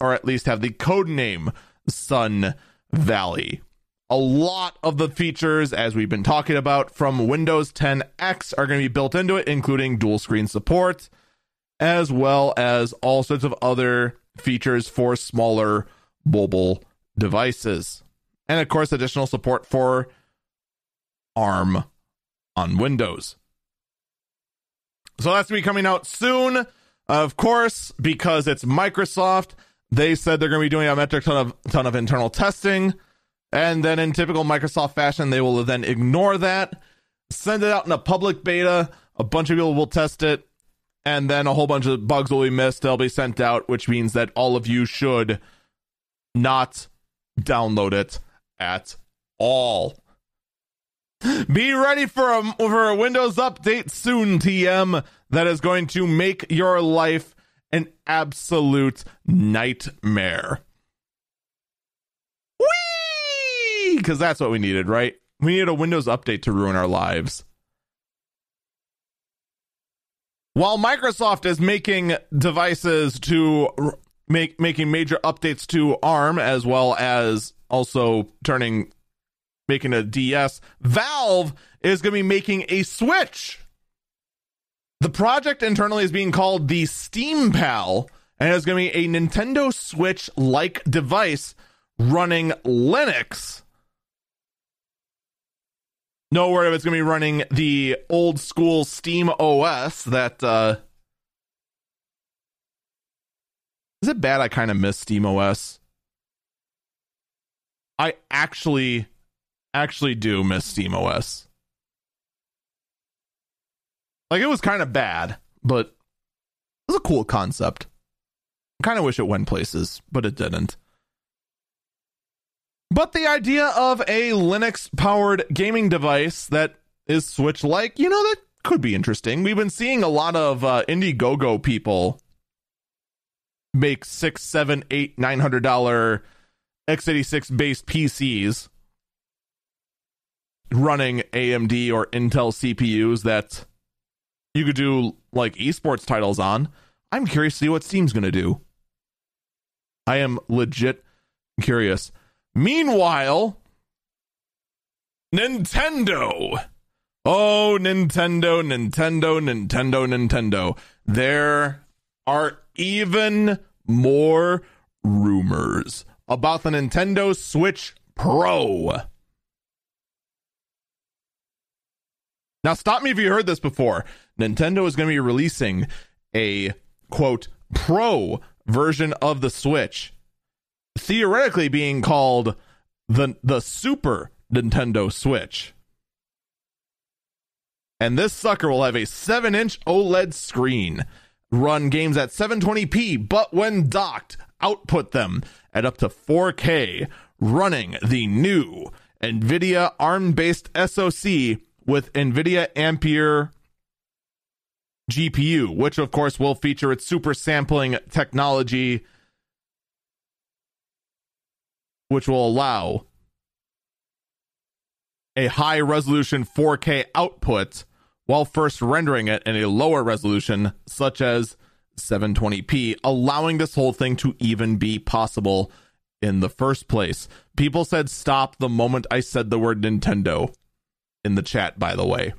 or at least have the code name Sun Valley. A lot of the features, as we've been talking about from Windows 10X, are going to be built into it, including dual screen support, as well as all sorts of other features for smaller mobile devices. And of course, additional support for ARM on Windows. So that's going to be coming out soon. Of course, because it's Microsoft, they said they're going to be doing a metric ton of ton of internal testing, and then in typical Microsoft fashion, they will then ignore that, send it out in a public beta. A bunch of people will test it, and then a whole bunch of bugs will be missed. They'll be sent out, which means that all of you should not download it at all. Be ready for a for a Windows update soon, TM, that is going to make your life an absolute nightmare. Whee! Because that's what we needed, right? We needed a Windows update to ruin our lives. While Microsoft is making devices to make making major updates to ARM as well as also turning making a DS, Valve is going to be making a Switch. The project internally is being called the Steam Pal and it's going to be a Nintendo Switch like device running Linux no word of it's going to be running the old school Steam OS that uh Is it bad I kind of miss Steam OS? I actually actually do miss Steam OS. Like it was kind of bad, but it was a cool concept. I kind of wish it went places, but it didn't. But the idea of a Linux powered gaming device that is Switch like, you know, that could be interesting. We've been seeing a lot of uh, Indiegogo people make six, seven, eight, nine hundred dollar x86 based PCs running AMD or Intel CPUs that you could do like esports titles on. I'm curious to see what Steam's going to do. I am legit curious. Meanwhile, Nintendo. Oh, Nintendo, Nintendo, Nintendo, Nintendo. There are even more rumors about the Nintendo Switch Pro. Now, stop me if you heard this before. Nintendo is going to be releasing a quote pro version of the Switch, theoretically being called the the Super Nintendo Switch. And this sucker will have a 7 inch OLED screen, run games at 720p, but when docked, output them at up to 4K, running the new NVIDIA ARM based SoC with NVIDIA Ampere GPU, which of course will feature its super sampling technology, which will allow a high resolution 4K output while first rendering it in a lower resolution, such as 720p, allowing this whole thing to even be possible in the first place. People said stop the moment I said the word Nintendo in the chat, by the way.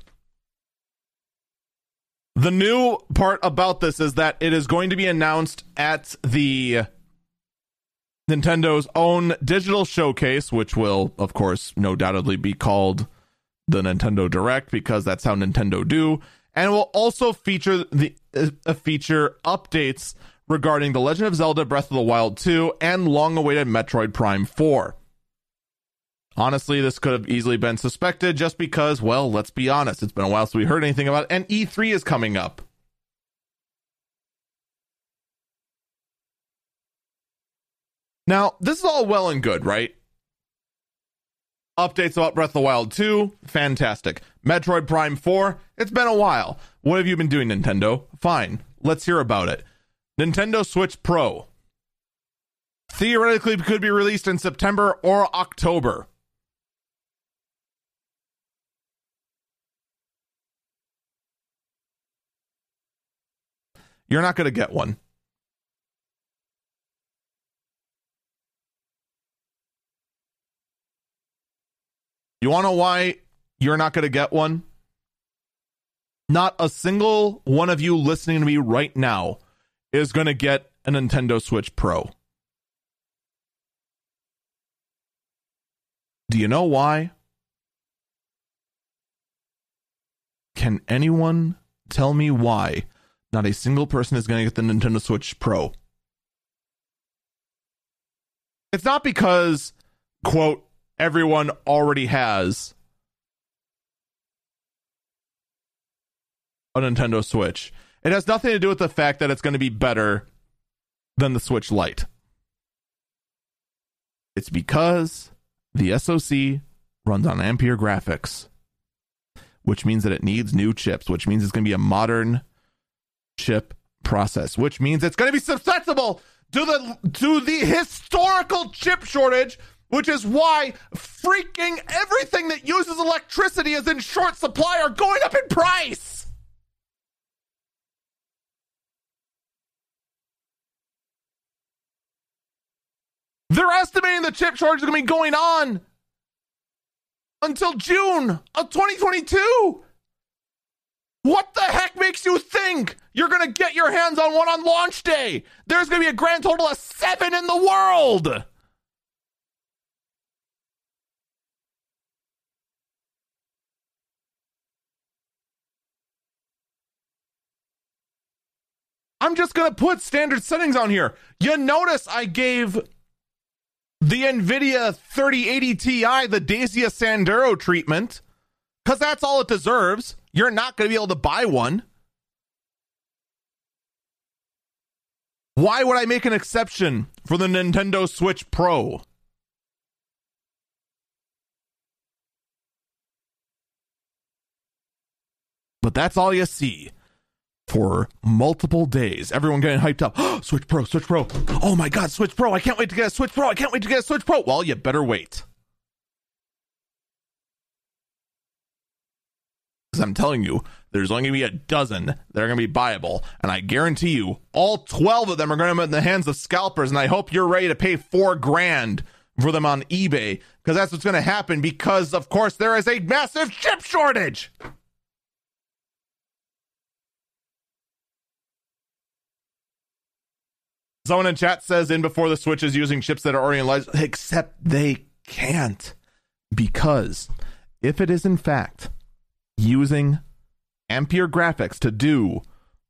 The new part about this is that it is going to be announced at the Nintendo's own digital showcase, which will, of course, no doubtedly be called the Nintendo Direct because that's how Nintendo do, and will also feature the uh, feature updates regarding The Legend of Zelda Breath of the Wild 2 and long-awaited Metroid Prime 4. Honestly, this could have easily been suspected just because, well, let's be honest, it's been a while since we heard anything about it, and E3 is coming up. Now, this is all well and good, right? Updates about Breath of the Wild 2, fantastic. Metroid Prime 4, it's been a while. What have you been doing, Nintendo? Fine, let's hear about it. Nintendo Switch Pro. Theoretically, could be released in September or October. You're not going to get one. You want to know why you're not going to get one? Not a single one of you listening to me right now is going to get a Nintendo Switch Pro. Do you know why? Can anyone tell me why not a single person is going to get the Nintendo Switch Pro. It's not because, quote, everyone already has a Nintendo Switch. It has nothing to do with the fact that it's going to be better than the Switch Lite. It's because the SoC runs on Ampere graphics, which means that it needs new chips, which means it's going to be a modern chip process, which means it's going to be susceptible to the to the historical chip shortage, which is why freaking everything that uses electricity is in short supply are going up in price. They're estimating the chip shortage is going to be going on until June of 2022. What the heck makes you think you're going to get your hands on one on launch day? There's going to be a grand total of seven in the world. I'm just going to put standard settings on here. You notice I gave the NVIDIA 3080 Ti the Dacia Sandero treatment because that's all it deserves. You're not going to be able to buy one. Why would I make an exception for the Nintendo Switch Pro? But that's all you see for multiple days. Everyone getting hyped up. Switch Pro, Switch Pro. Oh my God, Switch Pro. I can't wait to get a Switch Pro. I can't wait to get a Switch Pro. Well, you better wait. Because I'm telling you, there's only going to be a dozen that are going to be buyable. And I guarantee you, all 12 of them are going to be in the hands of scalpers. And I hope you're ready to pay four grand for them on eBay because that's what's going to happen because, of course, there is a massive chip shortage. Someone in chat says in before the Switch is using chips that are already in except they can't. Because if it is in fact using Ampere graphics to do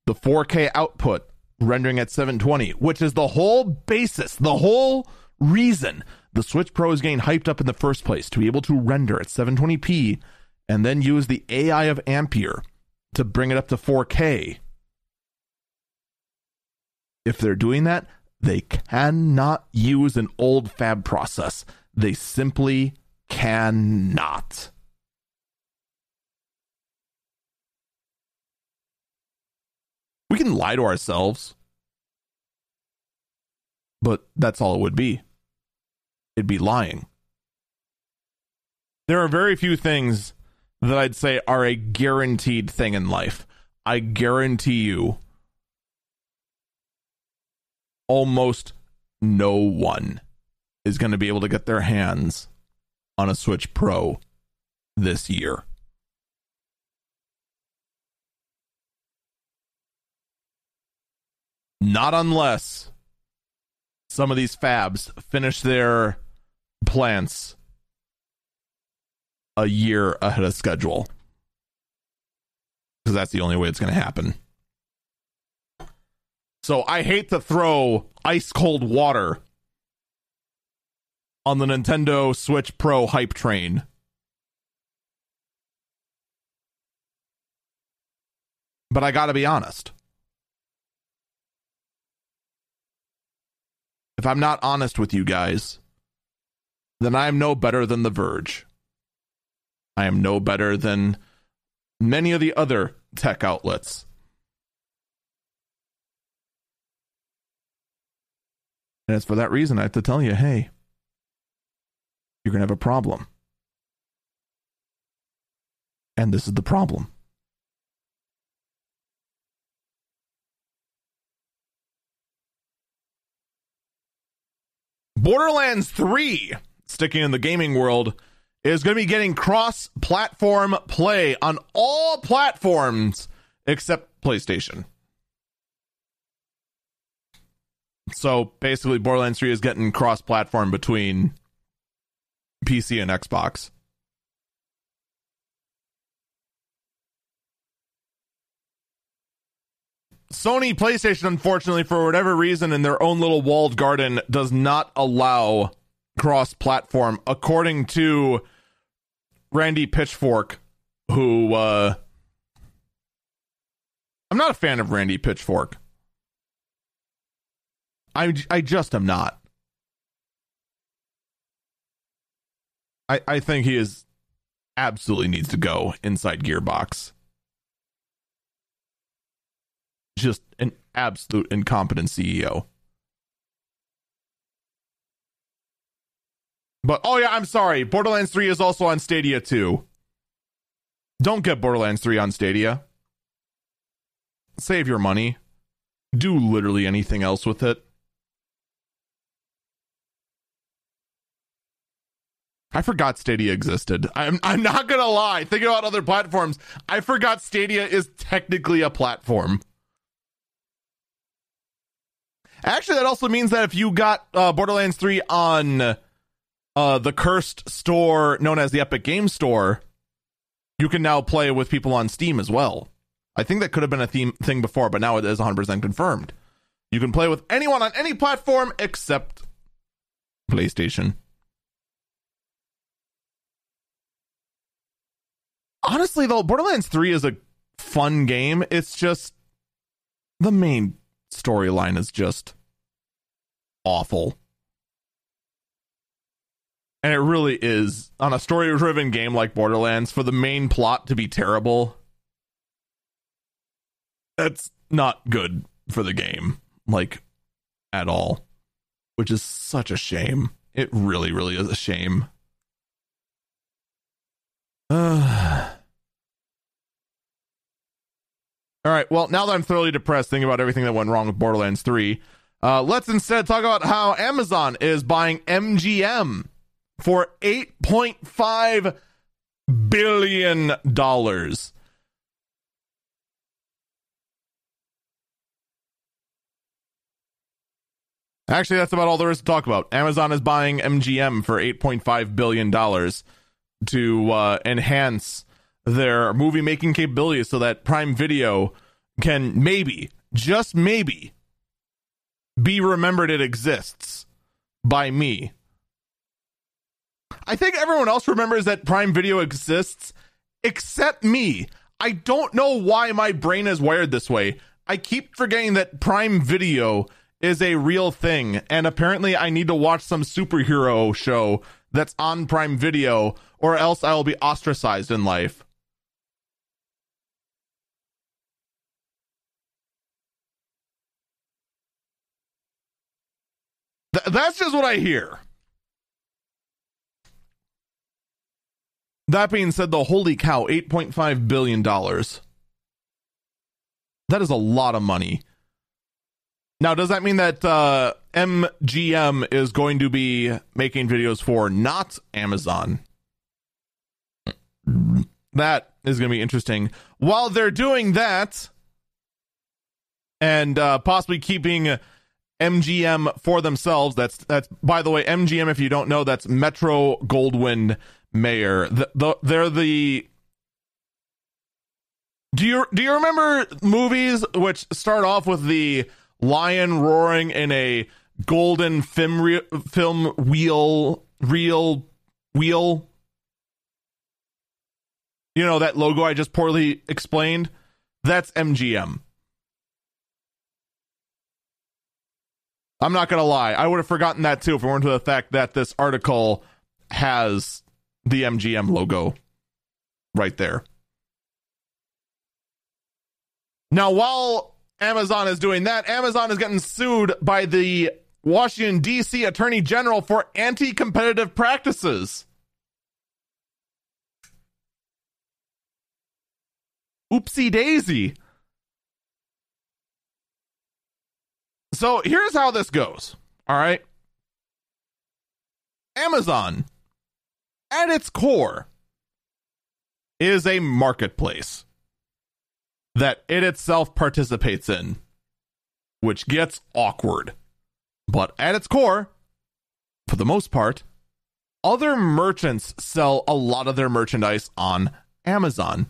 the 4K output rendering at 720, which is the whole basis, the whole reason the Switch Pro is getting hyped up in the first place to be able to render at 720p and then use the AI of Ampere to bring it up to 4K. If they're doing that, they cannot use an old fab process. They simply cannot. We can lie to ourselves, but that's all it would be. It'd be lying. There are very few things that I'd say are a guaranteed thing in life. I guarantee you almost no one is going to be able to get their hands on a Switch Pro this year. Not unless some of these fabs finish their plants a year ahead of schedule. Because that's the only way it's going to happen. So I hate to throw ice cold water on the Nintendo Switch Pro hype train. But I got to be honest. If I'm not honest with you guys, then I am no better than The Verge. I am no better than many of the other tech outlets. And it's for that reason I have to tell you hey, you're going to have a problem. And this is the problem. Borderlands 3, sticking in the gaming world, is going to be getting cross platform play on all platforms except PlayStation. So basically, Borderlands 3 is getting cross platform between PC and Xbox. Sony PlayStation, unfortunately, for whatever reason, in their own little walled garden, does not allow cross platform, according to Randy Pitchford, who uh I'm not a fan of Randy Pitchford. I I just am not. I I think he is absolutely needs to go inside Gearbox. Just an absolute incompetent CEO. But oh yeah, I'm sorry. Borderlands 3 is also on Stadia too. Don't get Borderlands 3 on Stadia. Save your money. Do literally anything else with it. I forgot Stadia existed. I'm I'm not gonna lie. Thinking about other platforms, I forgot Stadia is technically a platform. Actually, that also means that if you got uh, Borderlands 3 on uh, the cursed store known as the Epic Game Store, you can now play with people on Steam as well. I think that could have been a theme thing before, but now it is 100% confirmed. You can play with anyone on any platform except PlayStation. Honestly, though, Borderlands 3 is a fun game. It's just the main storyline is just awful. And it really is on a story driven game like Borderlands for the main plot to be terrible. That's not good for the game, like at all, which is such a shame. It really, really is a shame. All right. Well, now that I'm thoroughly depressed thinking about everything that went wrong with Borderlands 3, uh, let's instead talk about how Amazon is buying MGM for $8.5 billion. Actually, that's about all there is to talk about. Amazon is buying MGM for $8.5 billion to uh, enhance their movie making capabilities so that Prime Video can maybe, just maybe, be remembered it exists by me. I think everyone else remembers that Prime Video exists except me. I don't know why my brain is wired this way. I keep forgetting that Prime Video is a real thing, and apparently I need to watch some superhero show that's on Prime Video, or else I will be ostracized in life. Th- that's just what I hear. That being said, the holy cow, $8.5 billion. That is a lot of money. Now, does that mean that uh, MGM is going to be making videos for not Amazon? That is going to be interesting. While they're doing that, and uh, possibly keeping MGM for themselves. That's that's by the way, MGM. If you don't know, that's Metro Goldwyn Mayer. The, the, they're the. Do you do you remember movies which start off with the lion roaring in a golden film re- film wheel real wheel? You know that logo I just poorly explained. That's MGM. I'm not gonna lie, I would have forgotten that too if it weren't for the fact that this article has the MGM logo right there. Now, while Amazon is doing that, Amazon is getting sued by the Washington, D.C. Attorney General for anti competitive practices. Oopsie daisy. So here's how this goes. All right. Amazon, at its core, is a marketplace that it itself participates in, which gets awkward. But at its core, for the most part, other merchants sell a lot of their merchandise on Amazon.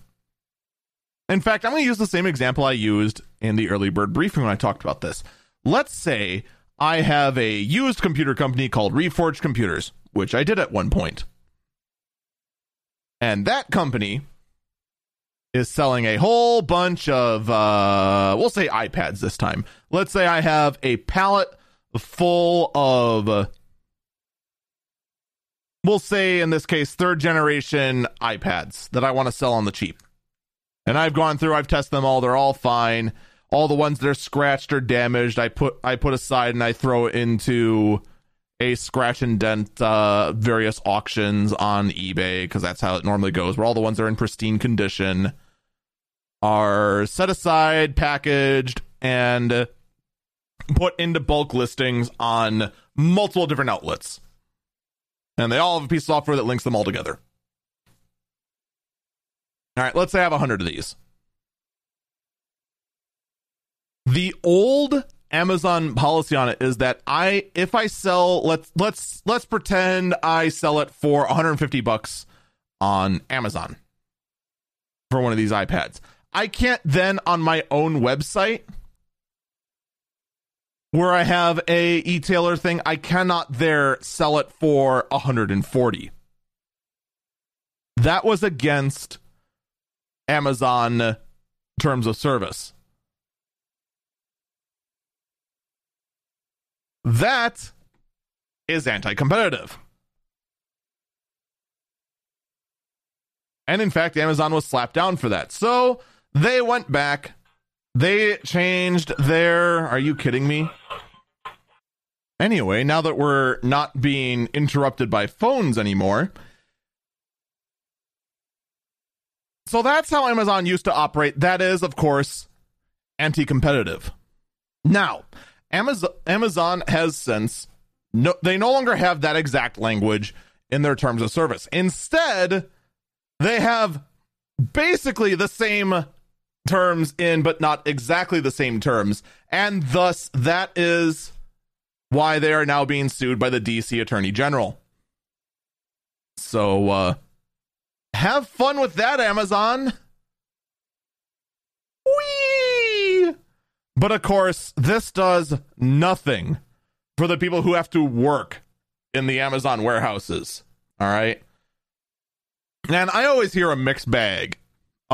In fact, I'm going to use the same example I used in the early bird briefing when I talked about this let's say I have a used computer company called Reforged Computers, which I did at one point. And that company is selling a whole bunch of, uh, we'll say iPads this time. Let's say I have a pallet full of, we'll say in this case, third generation iPads that I want to sell on the cheap. And I've gone through, I've tested them all, they're all fine all the ones that are scratched or damaged i put i put aside and i throw it into a scratch and dent uh, various auctions on ebay because that's how it normally goes where all the ones that are in pristine condition are set aside packaged and put into bulk listings on multiple different outlets. And they all have a piece of software that links them all together. All right let's say i have 100 of these. The old Amazon policy on it is that I if I sell let's let's let's pretend I sell it for 150 bucks on Amazon for one of these iPads. I can't then on my own website where I have a e-tailer thing, I cannot there sell it for 140. That was against Amazon terms of service. That is anti competitive. And in fact, Amazon was slapped down for that. So they went back. They changed their. Are you kidding me? Anyway, now that we're not being interrupted by phones anymore. So that's how Amazon used to operate. That is, of course, anti competitive. Now, Amazon Amazon has since no they no longer have that exact language in their terms of service. Instead, they have basically the same terms in but not exactly the same terms. And thus that is why they are now being sued by the DC Attorney General. So uh have fun with that, Amazon. Whee! But of course, this does nothing for the people who have to work in the Amazon warehouses. All right. And I always hear a mixed bag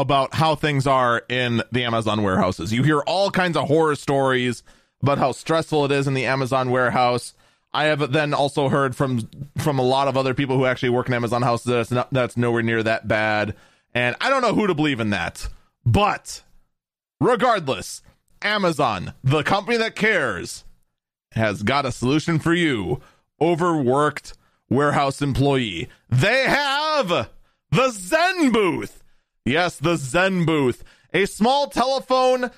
about how things are in the Amazon warehouses. You hear all kinds of horror stories about how stressful it is in the Amazon warehouse. I have then also heard from from a lot of other people who actually work in Amazon houses that it's not, that's nowhere near that bad. And I don't know who to believe in that. But regardless, Amazon, the company that cares, has got a solution for you. Overworked warehouse employee. They have the Zen booth. Yes, the Zen booth. A small telephone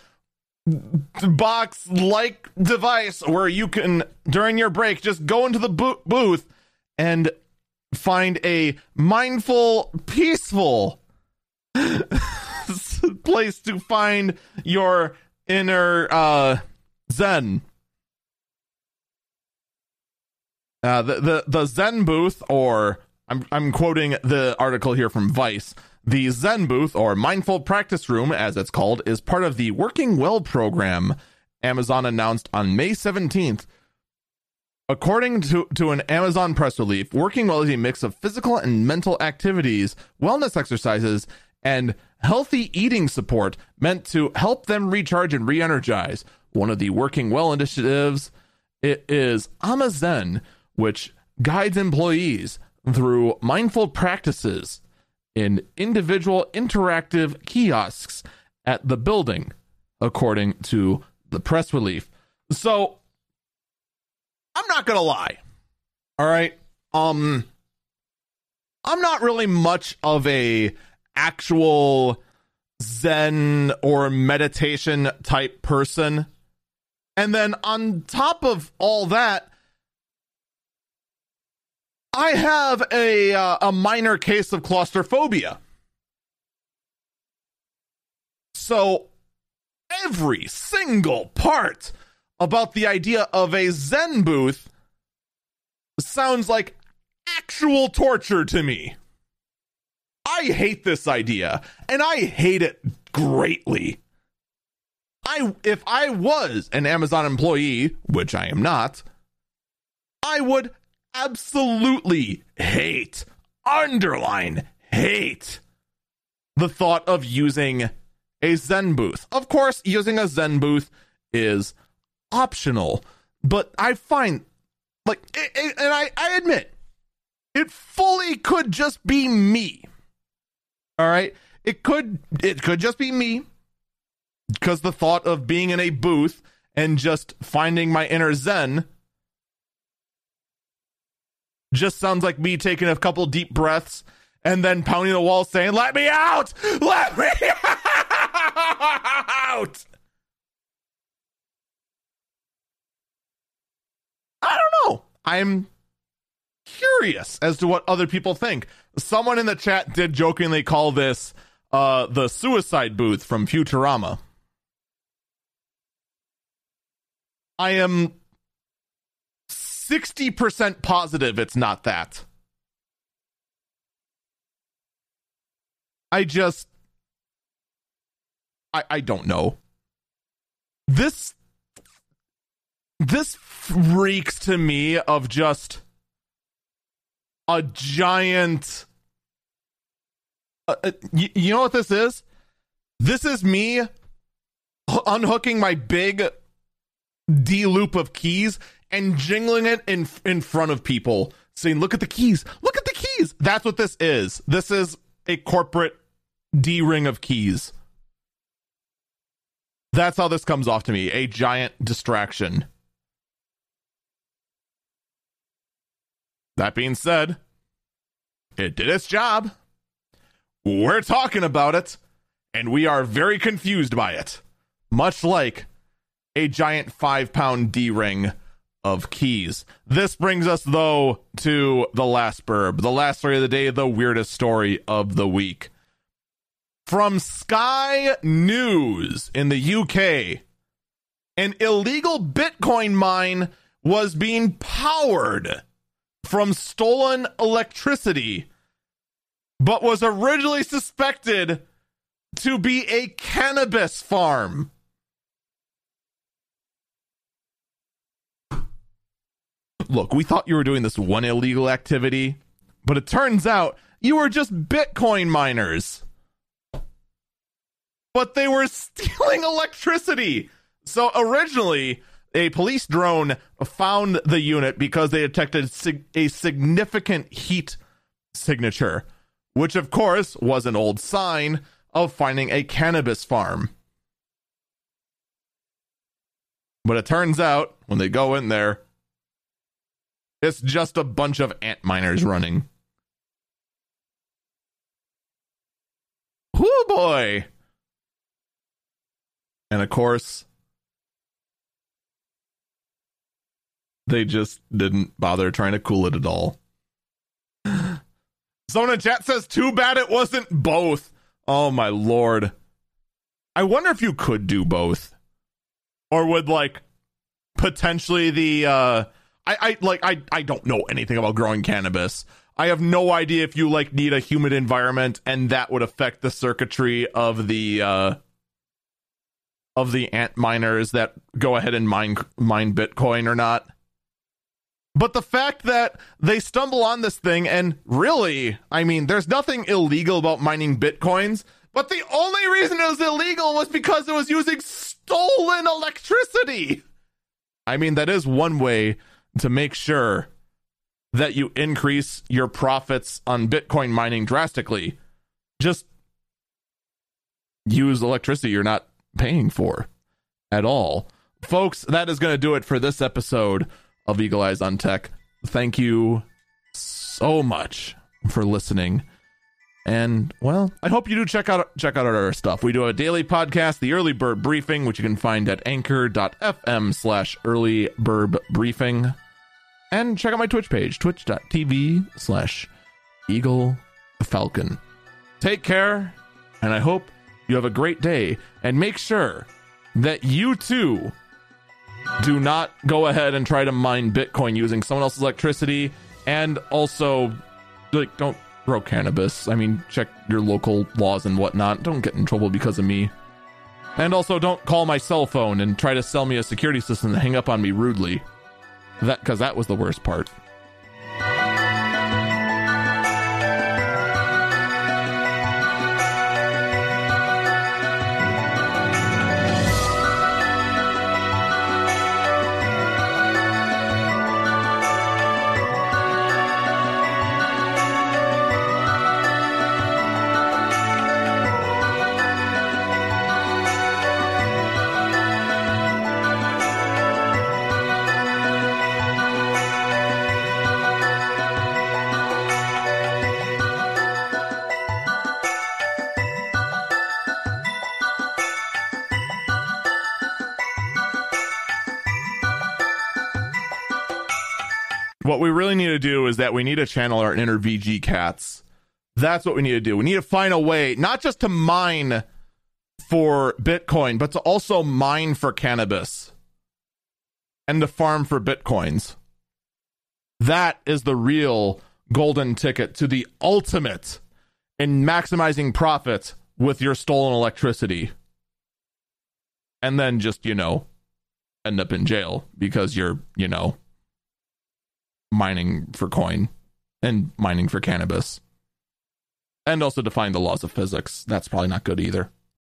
box like device where you can, during your break, just go into the bo- booth and find a mindful, peaceful place to find your inner uh, Zen. Uh, the, the the Zen booth, or I'm I'm quoting the article here from Vice. The Zen booth, or mindful practice room, as it's called, is part of the Working Well program. Amazon announced on May 17th. According to, to an Amazon press release, Working Well is a mix of physical and mental activities, wellness exercises, and healthy eating support meant to help them recharge and re energize. One of the Working Well initiatives it is Amazen, which guides employees through mindful practices in individual interactive kiosks at the building, according to the press release. So, I'm not gonna lie. All right. Um, I'm not really much of a actual Zen or meditation type person. And then on top of all that, I have a uh, a minor case of claustrophobia. So every single part about the idea of a Zen booth sounds like actual torture to me. I hate this idea, and I hate it greatly. I if I was an Amazon employee, which I am not, I would absolutely hate, underline hate the thought of using a Zen booth. Of course, using a Zen booth is optional, but I find like it, it, and I I admit it fully could just be me. All right? It could it could just be me because the thought of being in a booth and just finding my inner zen just sounds like me taking a couple deep breaths and then pounding the wall saying, Let me out! Let me out! I don't know. I'm curious as to what other people think. Someone in the chat did jokingly call this uh, the suicide booth from Futurama. I am 60% positive it's not that. I just I I don't know. This this freaks to me of just a giant uh, uh, you, you know what this is? This is me unhooking my big D loop of keys and jingling it in in front of people, saying, "Look at the keys! Look at the keys!" That's what this is. This is a corporate D ring of keys. That's how this comes off to me. A giant distraction. That being said, it did its job. We're talking about it, and we are very confused by it. Much like a giant five pound D ring of keys. This brings us, though, to the last burb, the last story of the day, the weirdest story of the week. From Sky News in the UK, an illegal Bitcoin mine was being powered from stolen electricity but was originally suspected to be a cannabis farm. Look, we thought you were doing this one illegal activity, but it turns out you were just Bitcoin miners. But they were stealing electricity. So originally, a police drone found the unit because they detected sig- a significant heat signature, which of course was an old sign of finding a cannabis farm. But it turns out when they go in there, it's just a bunch of Antminers running. Whoo boy! And of course, they just didn't bother trying to cool it at all. Zona chat says, too bad it wasn't both. Oh my lord. I wonder if you could do both. Or would like potentially the uh I, I like I I don't know anything about growing cannabis. I have no idea if you like need a humid environment and that would affect the circuitry of the uh of the Antminers that go ahead and mine mine Bitcoin or not. But the fact that they stumble on this thing and really, I mean, there's nothing illegal about mining Bitcoins, but the only reason it was illegal was because it was using stolen electricity. I mean, that is one way to make sure that you increase your profits on Bitcoin mining drastically. Just use electricity you're not paying for at all. Folks, that is going to do it for this episode of Eagle Eyes on Tech. Thank you so much for listening. And well, I hope you do check out check out our stuff. We do a daily podcast, the Early Bird Briefing, which you can find at anchor.fm slash early burb briefing. And check out my Twitch page, twitch.tv slash eagle falcon. Take care, and I hope you have a great day. And make sure that you too do not go ahead and try to mine Bitcoin using someone else's electricity. And also, like, don't grow cannabis. I mean, check your local laws and whatnot. Don't get in trouble because of me. And also, don't call my cell phone and try to sell me a security system and hang up on me rudely. That because that was the worst part. Is that we need to channel our inner VG cats. That's what we need to do. We need to find a way, not just to mine for Bitcoin, but to also mine for cannabis and to farm for Bitcoins. That is the real golden ticket to the ultimate in maximizing profits with your stolen electricity. And then just, you know, end up in jail because you're, you know, mining for coin and mining for cannabis. And also define the laws of physics. That's probably not good either.